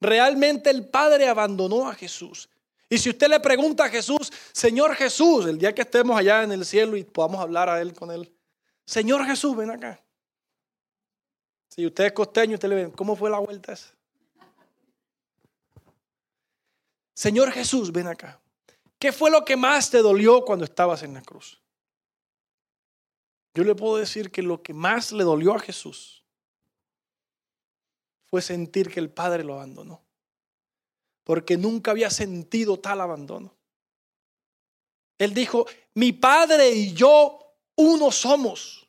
Realmente el Padre abandonó a Jesús. Y si usted le pregunta a Jesús, Señor Jesús, el día que estemos allá en el cielo y podamos hablar a Él con Él, Señor Jesús, ven acá. Si usted es costeño, usted le ve, ¿cómo fue la vuelta esa? Señor Jesús, ven acá. ¿Qué fue lo que más te dolió cuando estabas en la cruz? Yo le puedo decir que lo que más le dolió a Jesús fue sentir que el Padre lo abandonó. Porque nunca había sentido tal abandono. Él dijo, mi Padre y yo uno somos.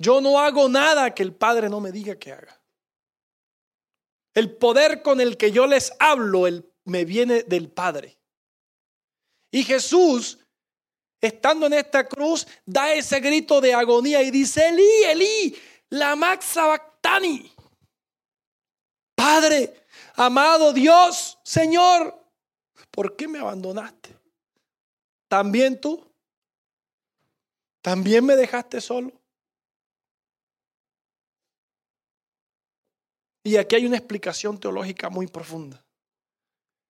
Yo no hago nada que el Padre no me diga que haga. El poder con el que yo les hablo me viene del Padre. Y Jesús, estando en esta cruz, da ese grito de agonía y dice, Eli, Eli, la maxa bactani. Padre, amado Dios, Señor, ¿por qué me abandonaste? ¿También tú? ¿También me dejaste solo? Y aquí hay una explicación teológica muy profunda.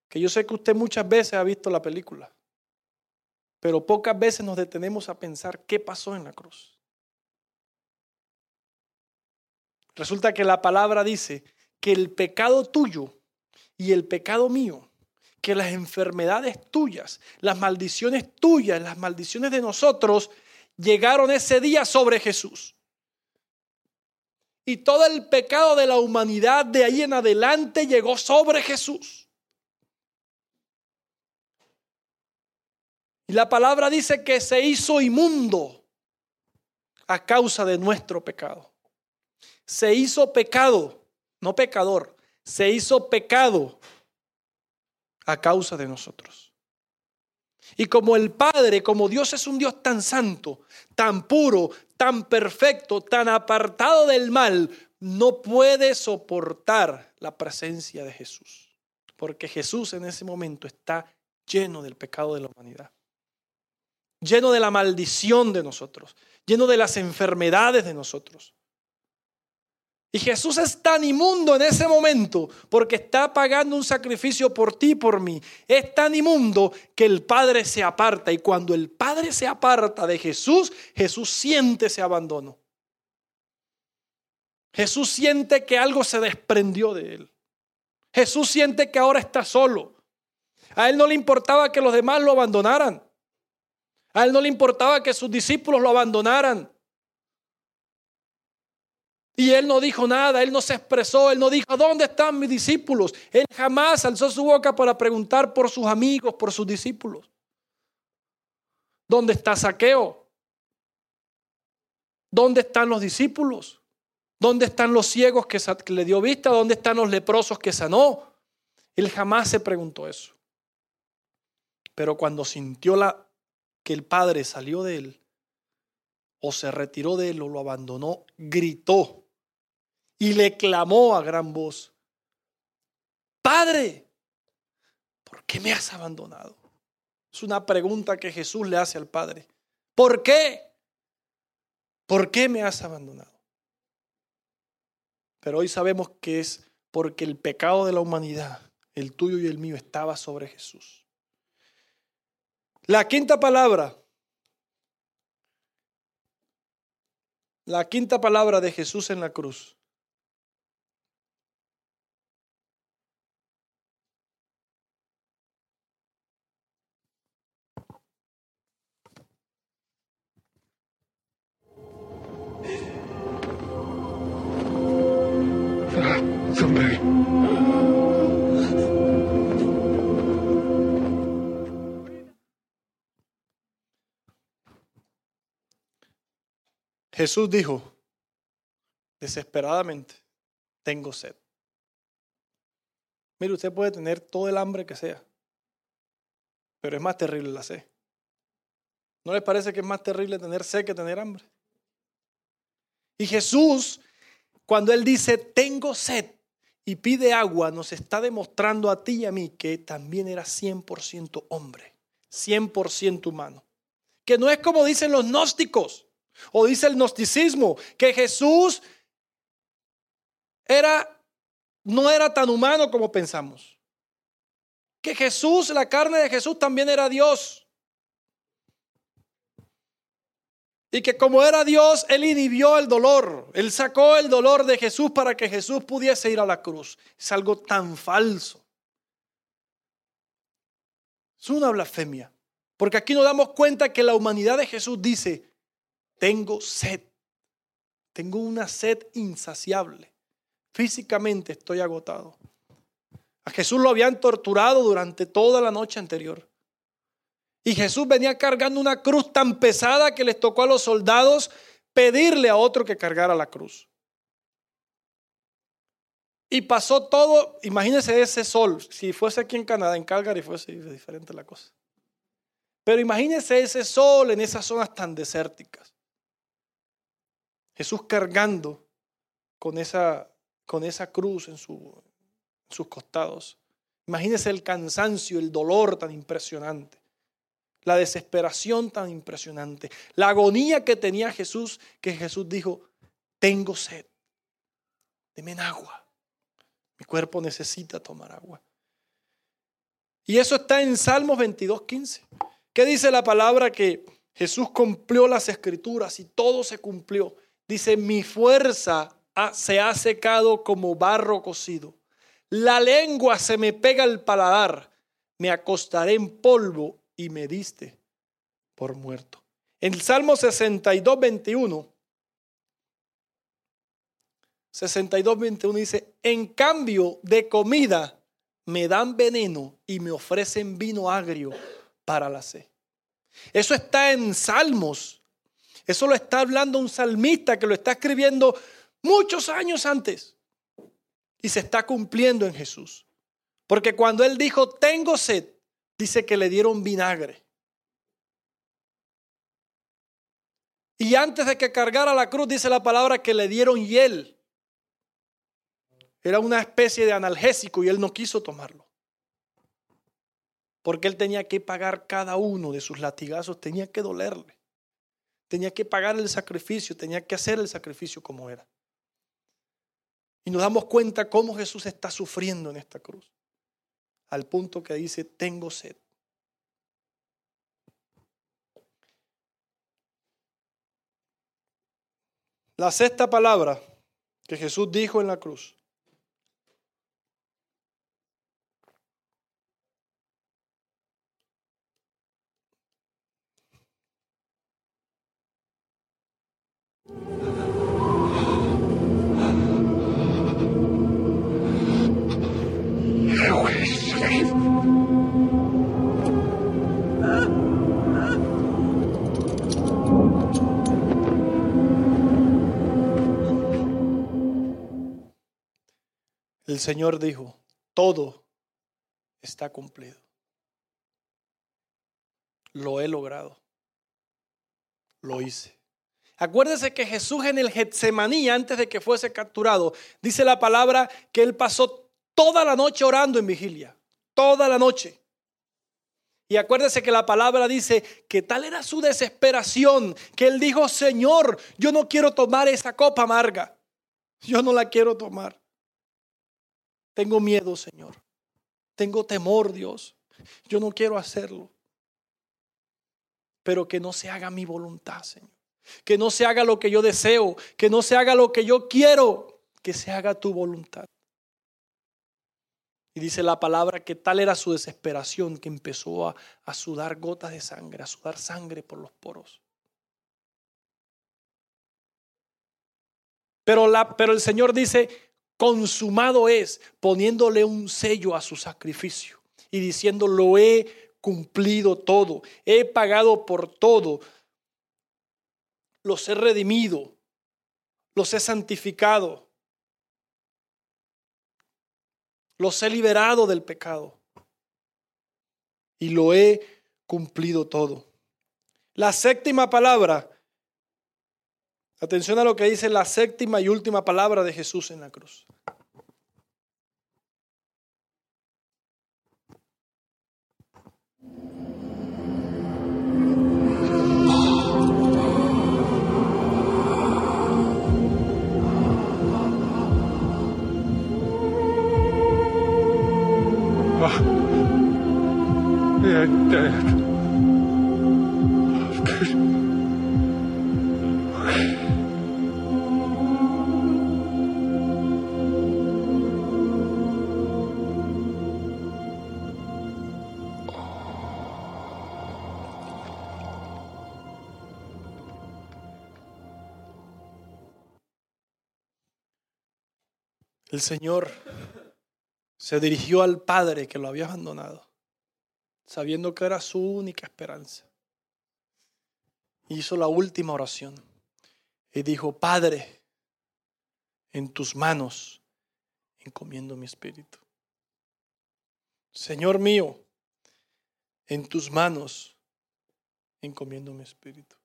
Que yo sé que usted muchas veces ha visto la película, pero pocas veces nos detenemos a pensar qué pasó en la cruz. Resulta que la palabra dice que el pecado tuyo y el pecado mío, que las enfermedades tuyas, las maldiciones tuyas, las maldiciones de nosotros, llegaron ese día sobre Jesús. Y todo el pecado de la humanidad de ahí en adelante llegó sobre Jesús. Y la palabra dice que se hizo inmundo a causa de nuestro pecado. Se hizo pecado, no pecador, se hizo pecado a causa de nosotros. Y como el Padre, como Dios es un Dios tan santo, tan puro, tan perfecto, tan apartado del mal, no puede soportar la presencia de Jesús. Porque Jesús en ese momento está lleno del pecado de la humanidad, lleno de la maldición de nosotros, lleno de las enfermedades de nosotros. Y Jesús es tan inmundo en ese momento porque está pagando un sacrificio por ti y por mí. Es tan inmundo que el Padre se aparta. Y cuando el Padre se aparta de Jesús, Jesús siente ese abandono. Jesús siente que algo se desprendió de él. Jesús siente que ahora está solo. A él no le importaba que los demás lo abandonaran. A él no le importaba que sus discípulos lo abandonaran. Y él no dijo nada, él no se expresó, él no dijo, ¿dónde están mis discípulos? Él jamás alzó su boca para preguntar por sus amigos, por sus discípulos. ¿Dónde está Saqueo? ¿Dónde están los discípulos? ¿Dónde están los ciegos que, le dio vista? ¿Dónde están los leprosos que sanó? Él jamás se preguntó eso. Pero cuando sintió que el Padre salió de él, o se retiró de él o lo abandonó, gritó y le clamó a gran voz, Padre, ¿por qué me has abandonado? Es una pregunta que Jesús le hace al Padre. ¿Por qué? ¿Por qué me has abandonado? Pero hoy sabemos que es porque el pecado de la humanidad, el tuyo y el mío, estaba sobre Jesús. La quinta palabra, la quinta palabra de Jesús en la cruz Jesús dijo desesperadamente, tengo sed. Mire, usted puede tener todo el hambre que sea, pero es más terrible la sed. ¿No les parece que es más terrible tener sed que tener hambre? Y Jesús, cuando Él dice, tengo sed y pide agua, nos está demostrando a ti y a mí que también era 100% hombre, 100% humano. Que no es como dicen los gnósticos, o dice el gnosticismo que Jesús era no era tan humano como pensamos. Que Jesús, la carne de Jesús también era Dios. Y que como era Dios, Él inhibió el dolor. Él sacó el dolor de Jesús para que Jesús pudiese ir a la cruz. Es algo tan falso. Es una blasfemia. Porque aquí nos damos cuenta que la humanidad de Jesús dice, tengo sed, tengo una sed insaciable. Físicamente estoy agotado. A Jesús lo habían torturado durante toda la noche anterior. Y Jesús venía cargando una cruz tan pesada que les tocó a los soldados pedirle a otro que cargara la cruz. Y pasó todo, imagínense ese sol, si fuese aquí en Canadá, en Calgary, fuese diferente la cosa. Pero imagínense ese sol en esas zonas tan desérticas. Jesús cargando con esa, con esa cruz en, su, en sus costados. Imagínense el cansancio, el dolor tan impresionante, la desesperación tan impresionante, la agonía que tenía Jesús, que Jesús dijo, tengo sed, deme agua. Mi cuerpo necesita tomar agua. Y eso está en Salmos 22, 15. ¿Qué dice la palabra que Jesús cumplió las escrituras y todo se cumplió? Dice, mi fuerza se ha secado como barro cocido. La lengua se me pega al paladar. Me acostaré en polvo y me diste por muerto. En el Salmo 62, 21 62, 21 dice, en cambio de comida me dan veneno y me ofrecen vino agrio para la sed. Eso está en Salmos. Eso lo está hablando un salmista que lo está escribiendo muchos años antes. Y se está cumpliendo en Jesús. Porque cuando él dijo, tengo sed, dice que le dieron vinagre. Y antes de que cargara la cruz, dice la palabra que le dieron hiel. Era una especie de analgésico y él no quiso tomarlo. Porque él tenía que pagar cada uno de sus latigazos, tenía que dolerle. Tenía que pagar el sacrificio, tenía que hacer el sacrificio como era. Y nos damos cuenta cómo Jesús está sufriendo en esta cruz. Al punto que dice, tengo sed. La sexta palabra que Jesús dijo en la cruz El Señor dijo, todo está cumplido. Lo he logrado. Lo hice. Acuérdese que Jesús en el Getsemaní, antes de que fuese capturado, dice la palabra que él pasó toda la noche orando en vigilia. Toda la noche. Y acuérdese que la palabra dice que tal era su desesperación que él dijo, Señor, yo no quiero tomar esa copa amarga. Yo no la quiero tomar. Tengo miedo, Señor. Tengo temor, Dios. Yo no quiero hacerlo. Pero que no se haga mi voluntad, Señor. Que no se haga lo que yo deseo. Que no se haga lo que yo quiero. Que se haga tu voluntad. Y dice la palabra que tal era su desesperación que empezó a, sudar gotas de sangre, a sudar sangre por los poros. Pero, la, pero el Señor dice, consumado es, poniéndole un sello a su sacrificio y diciendo, lo he cumplido todo, he pagado por todo, los he redimido, los he santificado, los he liberado del pecado y lo he cumplido todo. La séptima palabra Atención a lo que dice la séptima y última palabra de Jesús en la cruz. El Señor se dirigió al Padre que lo había abandonado sabiendo que era su única esperanza. Hizo la última oración y dijo, Padre, en tus manos encomiendo mi espíritu. Señor mío, en tus manos encomiendo mi espíritu.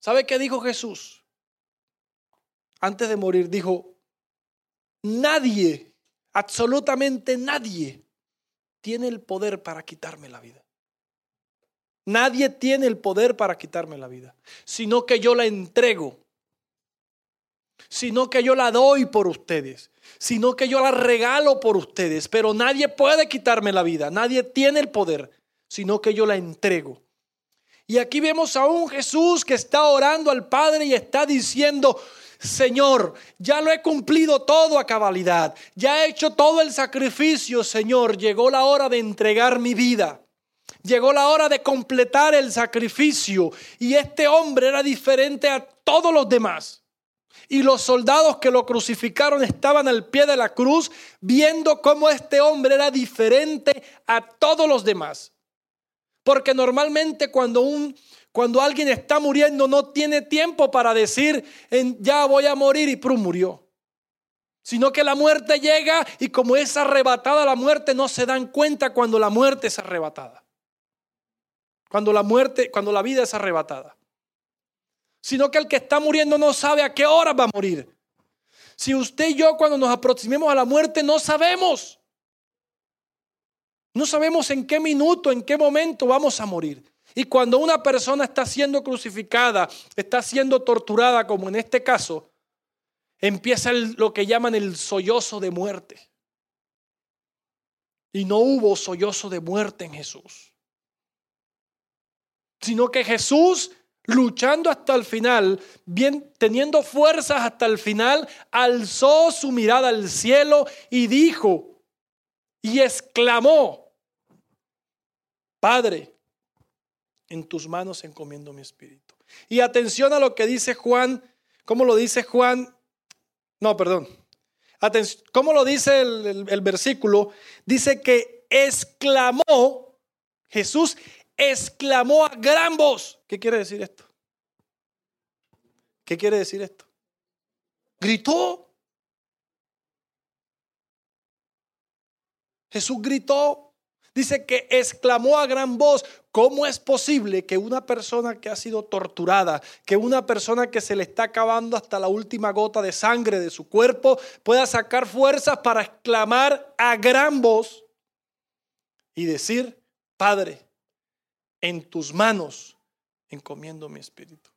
¿Sabe qué dijo Jesús? Antes de morir dijo, nadie, absolutamente nadie, tiene el poder para quitarme la vida. Nadie tiene el poder para quitarme la vida, sino que yo la entrego, sino que yo la doy por ustedes, sino que yo la regalo por ustedes, pero nadie puede quitarme la vida, nadie tiene el poder, sino que yo la entrego. Y aquí vemos a un Jesús que está orando al Padre y está diciendo, Señor, ya lo he cumplido todo a cabalidad, ya he hecho todo el sacrificio, Señor, llegó la hora de entregar mi vida. Llegó la hora de completar el sacrificio y este hombre era diferente a todos los demás. Y los soldados que lo crucificaron estaban al pie de la cruz viendo cómo este hombre era diferente a todos los demás. Porque normalmente cuando un cuando alguien está muriendo no tiene tiempo para decir ya voy a morir y prum murió. Sino que la muerte llega y como es arrebatada la muerte no se dan cuenta cuando la muerte es arrebatada. Cuando la muerte, cuando la vida es arrebatada. Sino que el que está muriendo no sabe a qué hora va a morir. Si usted y yo cuando nos aproximemos a la muerte no sabemos. No sabemos en qué minuto, en qué momento vamos a morir. Y cuando una persona está siendo crucificada, está siendo torturada, como en este caso, empieza lo que llaman el sollozo de muerte. Y no hubo sollozo de muerte en Jesús sino que Jesús luchando hasta el final, teniendo fuerzas hasta el final, alzó su mirada al cielo y dijo y exclamó, Padre, en tus manos encomiendo mi espíritu. Y atención a lo que dice Juan, ¿cómo lo dice Juan? No, perdón. Atención, ¿Cómo lo dice el, el versículo? Dice que exclamó Jesús exclamó a gran voz. ¿Qué quiere decir esto? ¿Qué quiere decir esto? Gritó. Jesús gritó. Dice que exclamó a gran voz, ¿cómo es posible que una persona que ha sido torturada, que una persona que se le está acabando hasta la última gota de sangre de su cuerpo, pueda sacar fuerzas para exclamar a gran voz y decir, Padre, en tus manos encomiendo mi espíritu.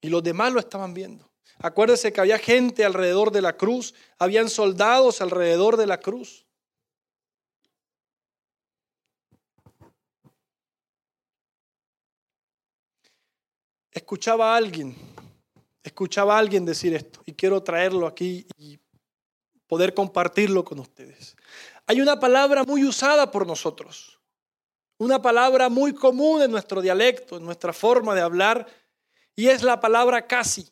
Y los demás lo estaban viendo. Acuérdese que había gente alrededor de la cruz, habían soldados alrededor de la cruz. Escuchaba a alguien, escuchaba a alguien decir esto y quiero traerlo aquí y poder compartirlo con ustedes. Hay una palabra muy usada por nosotros, una palabra muy común en nuestro dialecto, en nuestra forma de hablar, y es la palabra casi.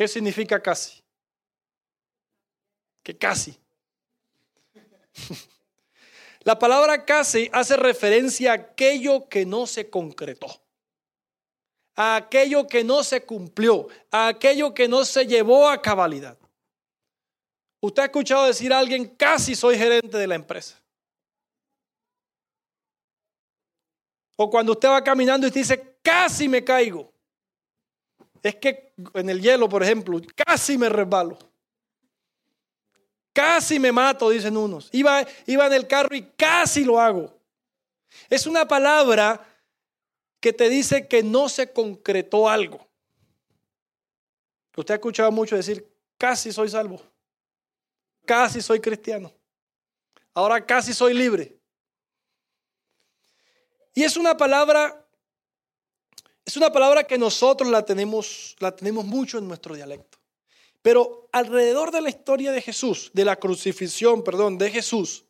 ¿Qué significa casi? Que casi. La palabra casi hace referencia a aquello que no se concretó, a aquello que no se cumplió, a aquello que no se llevó a cabalidad. Usted ha escuchado decir a alguien, casi soy gerente de la empresa. O cuando usted va caminando y dice, casi me caigo. Es que en el hielo, por ejemplo, casi me resbalo. Casi me mato, dicen unos. Iba, iba en el carro y casi lo hago. Es una palabra que te dice que no se concretó algo. Usted ha escuchado mucho decir, casi soy salvo casi soy cristiano. Ahora casi soy libre. Y es una palabra, es una palabra que nosotros la tenemos, la tenemos mucho en nuestro dialecto. Pero alrededor de la historia de Jesús, de la crucifixión, perdón, de Jesús,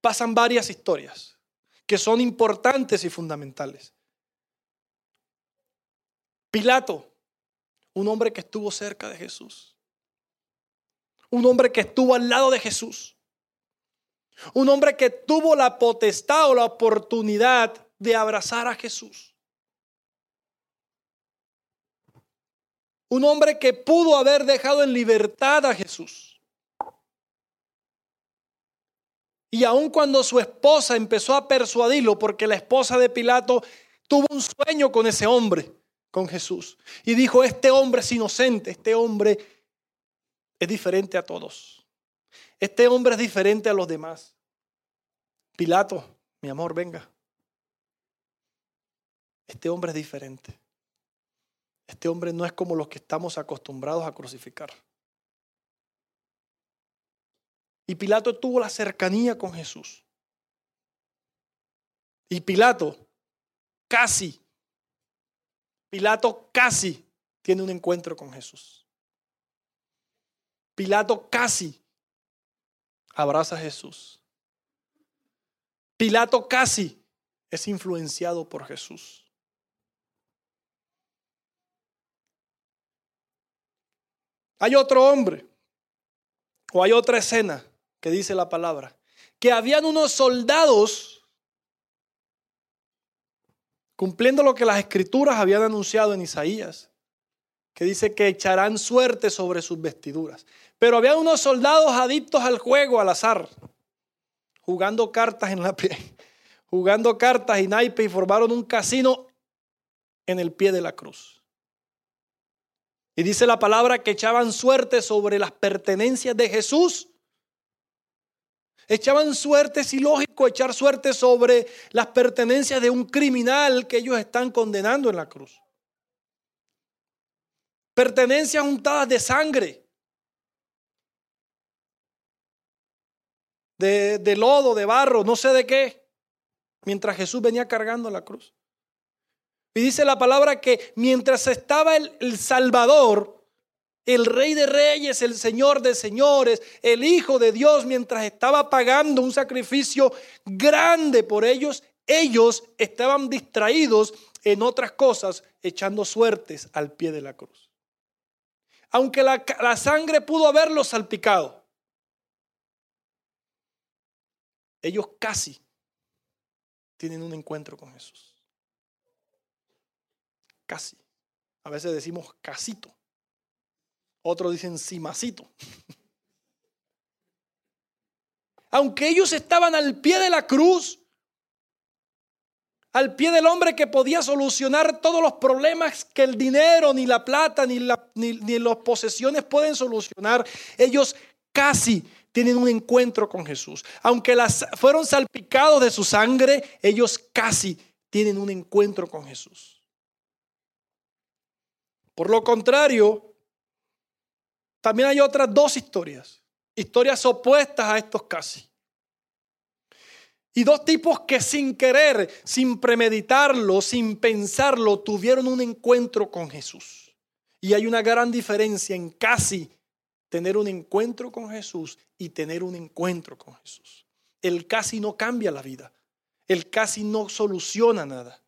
pasan varias historias que son importantes y fundamentales. Pilato Un hombre que estuvo cerca de Jesús. Un hombre que estuvo al lado de Jesús. Un hombre que tuvo la potestad o la oportunidad de abrazar a Jesús. Un hombre que pudo haber dejado en libertad a Jesús. Y aun cuando su esposa empezó a persuadirlo, porque la esposa de Pilato tuvo un sueño con ese hombre, con Jesús, y dijo, este hombre es inocente, este hombre es diferente a todos. Este hombre es diferente a los demás. Pilato, mi amor, venga. Este hombre es diferente. Este hombre no es como los que estamos acostumbrados a crucificar. Y Pilato tuvo la cercanía con Jesús. Y Pilato casi, Pilato casi tiene un encuentro con Jesús. Pilato casi abraza a Jesús. Pilato casi es influenciado por Jesús. Hay otro hombre, o hay otra escena que dice la palabra, que habían unos soldados cumpliendo lo que las escrituras habían anunciado en Isaías, que dice que echarán suerte sobre sus vestiduras. Pero había unos soldados adictos al juego, al azar, jugando cartas en la pie, jugando cartas y naipes y formaron un casino en el pie de la cruz. Y dice la palabra que echaban suerte sobre las pertenencias de Jesús. Echaban suerte, es ilógico echar suerte sobre las pertenencias de un criminal que ellos están condenando en la cruz. Pertenencias untadas de sangre, de, de lodo, de barro, no sé de qué, mientras Jesús venía cargando la cruz. Y dice la palabra que mientras estaba el, Salvador, el Rey de Reyes, el Señor de Señores, el Hijo de Dios, mientras estaba pagando un sacrificio grande por ellos, ellos estaban distraídos en otras cosas, echando suertes al pie de la cruz. Aunque la, la sangre pudo haberlos salpicado, ellos casi tienen un encuentro con Jesús. Casi. A veces decimos casito. Otros dicen cimacito. Aunque ellos estaban al pie de la cruz, al pie del hombre que podía solucionar todos los problemas que el dinero, ni la plata, ni, ni, las posesiones pueden solucionar, ellos casi tienen un encuentro con Jesús. Aunque fueron salpicados de su sangre, ellos casi tienen un encuentro con Jesús. Por lo contrario, también hay otras dos historias, historias opuestas a estos casi. Y dos tipos que sin querer, sin premeditarlo, sin pensarlo, tuvieron un encuentro con Jesús. Y hay una gran diferencia en casi tener un encuentro con Jesús y tener un encuentro con Jesús. El casi no cambia la vida. El casi no soluciona nada.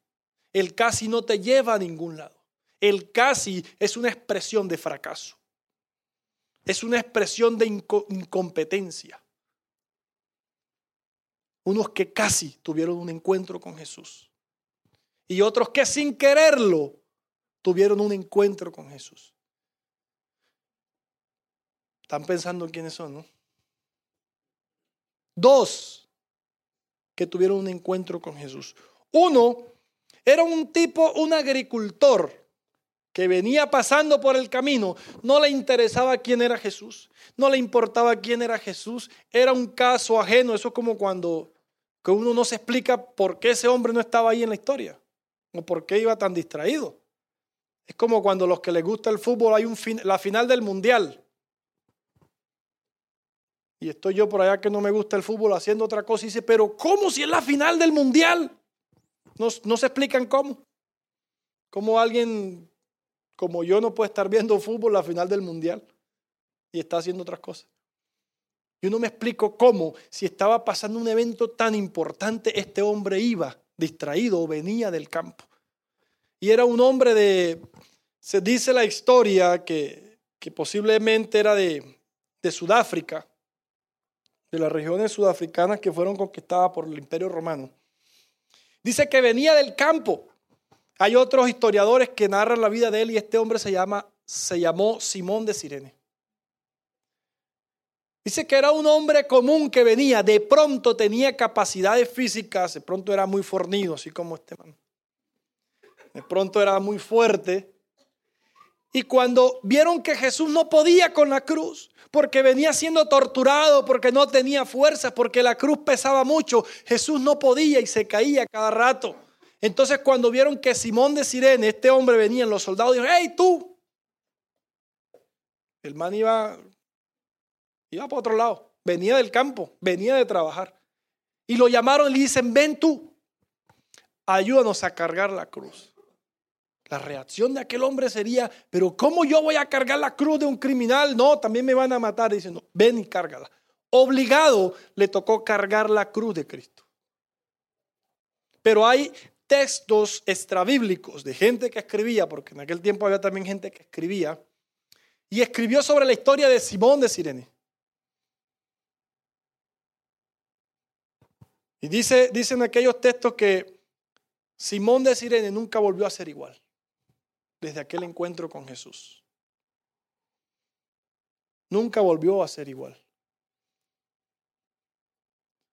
El casi no te lleva a ningún lado. El casi es una expresión de fracaso. Es una expresión de incompetencia. Unos que casi tuvieron un encuentro con Jesús. Y otros que sin quererlo tuvieron un encuentro con Jesús. Están pensando en quiénes son, ¿no? Dos que tuvieron un encuentro con Jesús. Uno era un tipo, un agricultor que venía pasando por el camino, no le interesaba quién era Jesús, no le importaba quién era Jesús, era un caso ajeno, eso es como cuando que uno no se explica por qué ese hombre no estaba ahí en la historia, o por qué iba tan distraído. Es como cuando los que les gusta el fútbol hay un la final del mundial. Y estoy yo por allá que no me gusta el fútbol haciendo otra cosa y dice, pero ¿cómo si es la final del mundial? No, no se explican cómo. Cómo alguien como yo no puedo estar viendo fútbol la final del mundial y está haciendo otras cosas. Yo no me explico cómo, si estaba pasando un evento tan importante, este hombre iba distraído o venía del campo. Y era un hombre de Se dice la historia que, que posiblemente era de, de Sudáfrica, de las regiones sudafricanas que fueron conquistadas por el Imperio Romano. Dice que venía del campo. Hay otros historiadores que narran la vida de él y este hombre se, llama, se llamó Simón de Sirene. Dice que era un hombre común que venía, de pronto tenía capacidades físicas, de pronto era muy fornido, así como este man. De pronto era muy fuerte. Y cuando vieron que Jesús no podía con la cruz, porque venía siendo torturado, porque no tenía fuerzas, porque la cruz pesaba mucho, Jesús no podía y se caía cada rato. Entonces cuando vieron que Simón de Sirene, este hombre venía, los soldados dijeron, hey tú. El man iba, iba para otro lado, venía del campo, venía de trabajar. Y lo llamaron y le dicen, ven tú, ayúdanos a cargar la cruz. La reacción de aquel hombre sería, pero ¿cómo yo voy a cargar la cruz de un criminal? No, también me van a matar. Diciendo, ven y cárgala. Obligado le tocó cargar la cruz de Cristo. Pero hay textos extrabíblicos de gente que escribía, porque en aquel tiempo había también gente que escribía, y escribió sobre la historia de Simón de Sirene. Y dice, dicen aquellos textos que Simón de Sirene nunca volvió a ser igual desde aquel encuentro con Jesús. Nunca volvió a ser igual.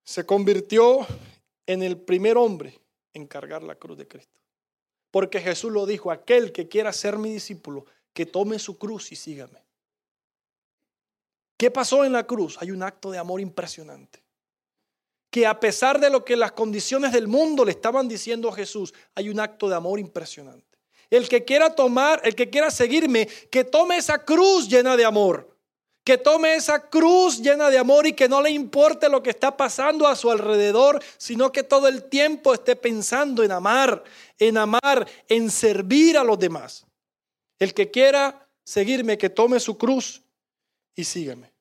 Se convirtió en el primer hombre en cargar la cruz de Cristo. Porque Jesús lo dijo, aquel que quiera ser mi discípulo, que tome su cruz y sígame. ¿Qué pasó en la cruz? Hay un acto de amor impresionante. Que a pesar de lo que las condiciones del mundo le estaban diciendo a Jesús, hay un acto de amor impresionante. El que quiera tomar, el que quiera seguirme, que tome esa cruz llena de amor. Que tome esa cruz llena de amor y que no le importe lo que está pasando a su alrededor, sino que todo el tiempo esté pensando en amar, en amar, en servir a los demás. El que quiera seguirme, que tome su cruz y sígame.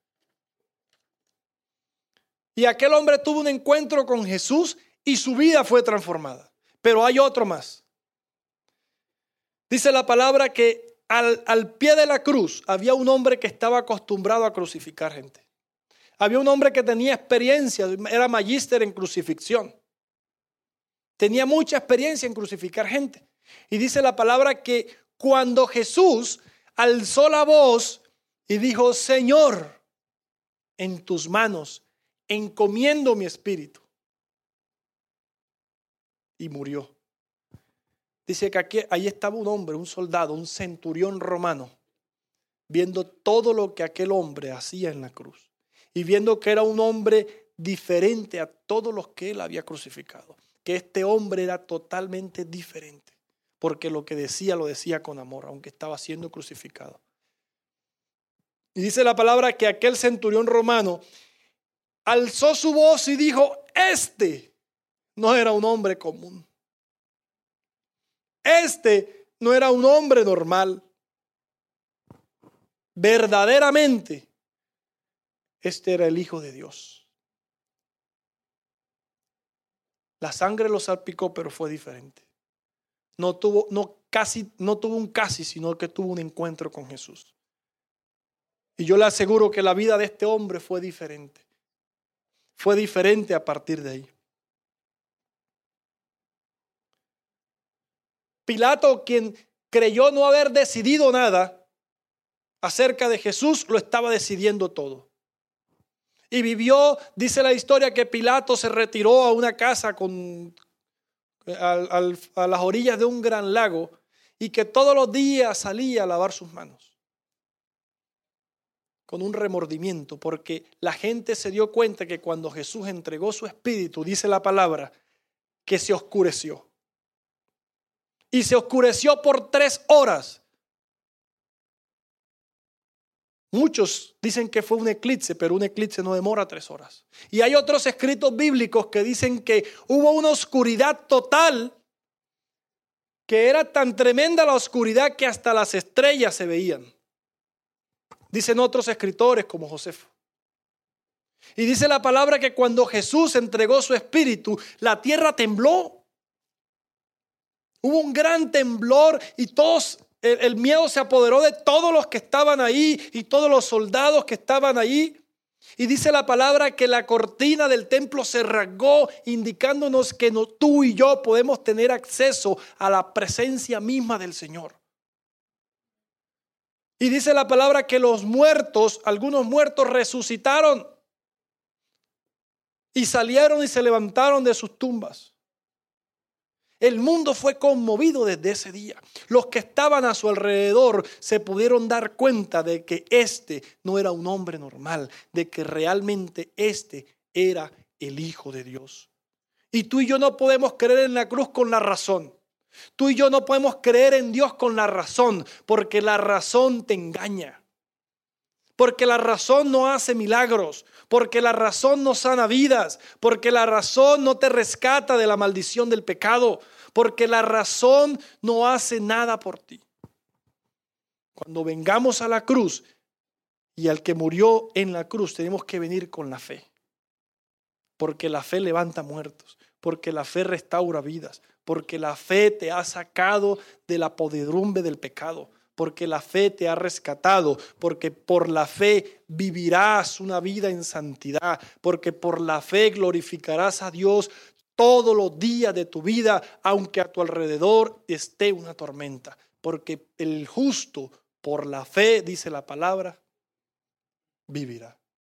Y aquel hombre tuvo un encuentro con Jesús y su vida fue transformada. Pero hay otro más. Dice la palabra que al, pie de la cruz había un hombre que estaba acostumbrado a crucificar gente. Había un hombre que tenía experiencia, era magíster en crucifixión. Tenía mucha experiencia en crucificar gente. Y dice la palabra que cuando Jesús alzó la voz y dijo, Señor, en tus manos encomiendo mi espíritu. Y murió. Dice que aquí, ahí estaba un hombre, un soldado, un centurión romano, viendo todo lo que aquel hombre hacía en la cruz y viendo que era un hombre diferente a todos los que él había crucificado, que este hombre era totalmente diferente, porque lo que decía lo decía con amor, aunque estaba siendo crucificado. Y dice la palabra que aquel centurión romano alzó su voz y dijo, este no era un hombre común. Este no era un hombre normal. Verdaderamente, este era el Hijo de Dios. La sangre lo salpicó, pero fue diferente. No tuvo, no casi, no tuvo un casi, sino que tuvo un encuentro con Jesús. Y yo le aseguro que la vida de este hombre fue diferente. Fue diferente a partir de ahí. Pilato, quien creyó no haber decidido nada acerca de Jesús, lo estaba decidiendo todo. Y vivió, dice la historia, que Pilato se retiró a una casa con, a las orillas de un gran lago y que todos los días salía a lavar sus manos con un remordimiento, porque la gente se dio cuenta que cuando Jesús entregó su espíritu, dice la palabra, que se oscureció y se oscureció por tres horas. Muchos dicen que fue un eclipse, pero un eclipse no demora tres horas. Y hay otros escritos bíblicos que dicen que hubo una oscuridad total, que era tan tremenda la oscuridad que hasta las estrellas se veían. Dicen otros escritores como Josefo. Y dice la palabra que cuando Jesús entregó su espíritu, la tierra tembló. Hubo un gran temblor y todos El, miedo se apoderó de todos los que estaban ahí y todos los soldados que estaban ahí. Y dice la palabra que la cortina del templo se rasgó, indicándonos que no, tú y yo podemos tener acceso a la presencia misma del Señor. Y dice la palabra que los muertos, algunos muertos resucitaron y salieron y se levantaron de sus tumbas. El mundo fue conmovido desde ese día. Los que estaban a su alrededor se pudieron dar cuenta de que este no era un hombre normal, de que realmente este era el Hijo de Dios. Y tú y yo no podemos creer en la cruz con la razón. Tú y yo no podemos creer en Dios con la razón, porque la razón te engaña. Porque la razón no hace milagros, porque la razón no sana vidas, porque la razón no te rescata de la maldición del pecado, porque la razón no hace nada por ti. Cuando vengamos a la cruz y al que murió en la cruz, tenemos que venir con la fe, porque la fe levanta muertos, porque la fe restaura vidas, porque la fe te ha sacado de la podedumbre del pecado, porque la fe te ha rescatado, porque por la fe vivirás una vida en santidad, porque por la fe glorificarás a Dios todos los días de tu vida, aunque a tu alrededor esté una tormenta, porque el justo por la fe, dice la palabra, vivirá.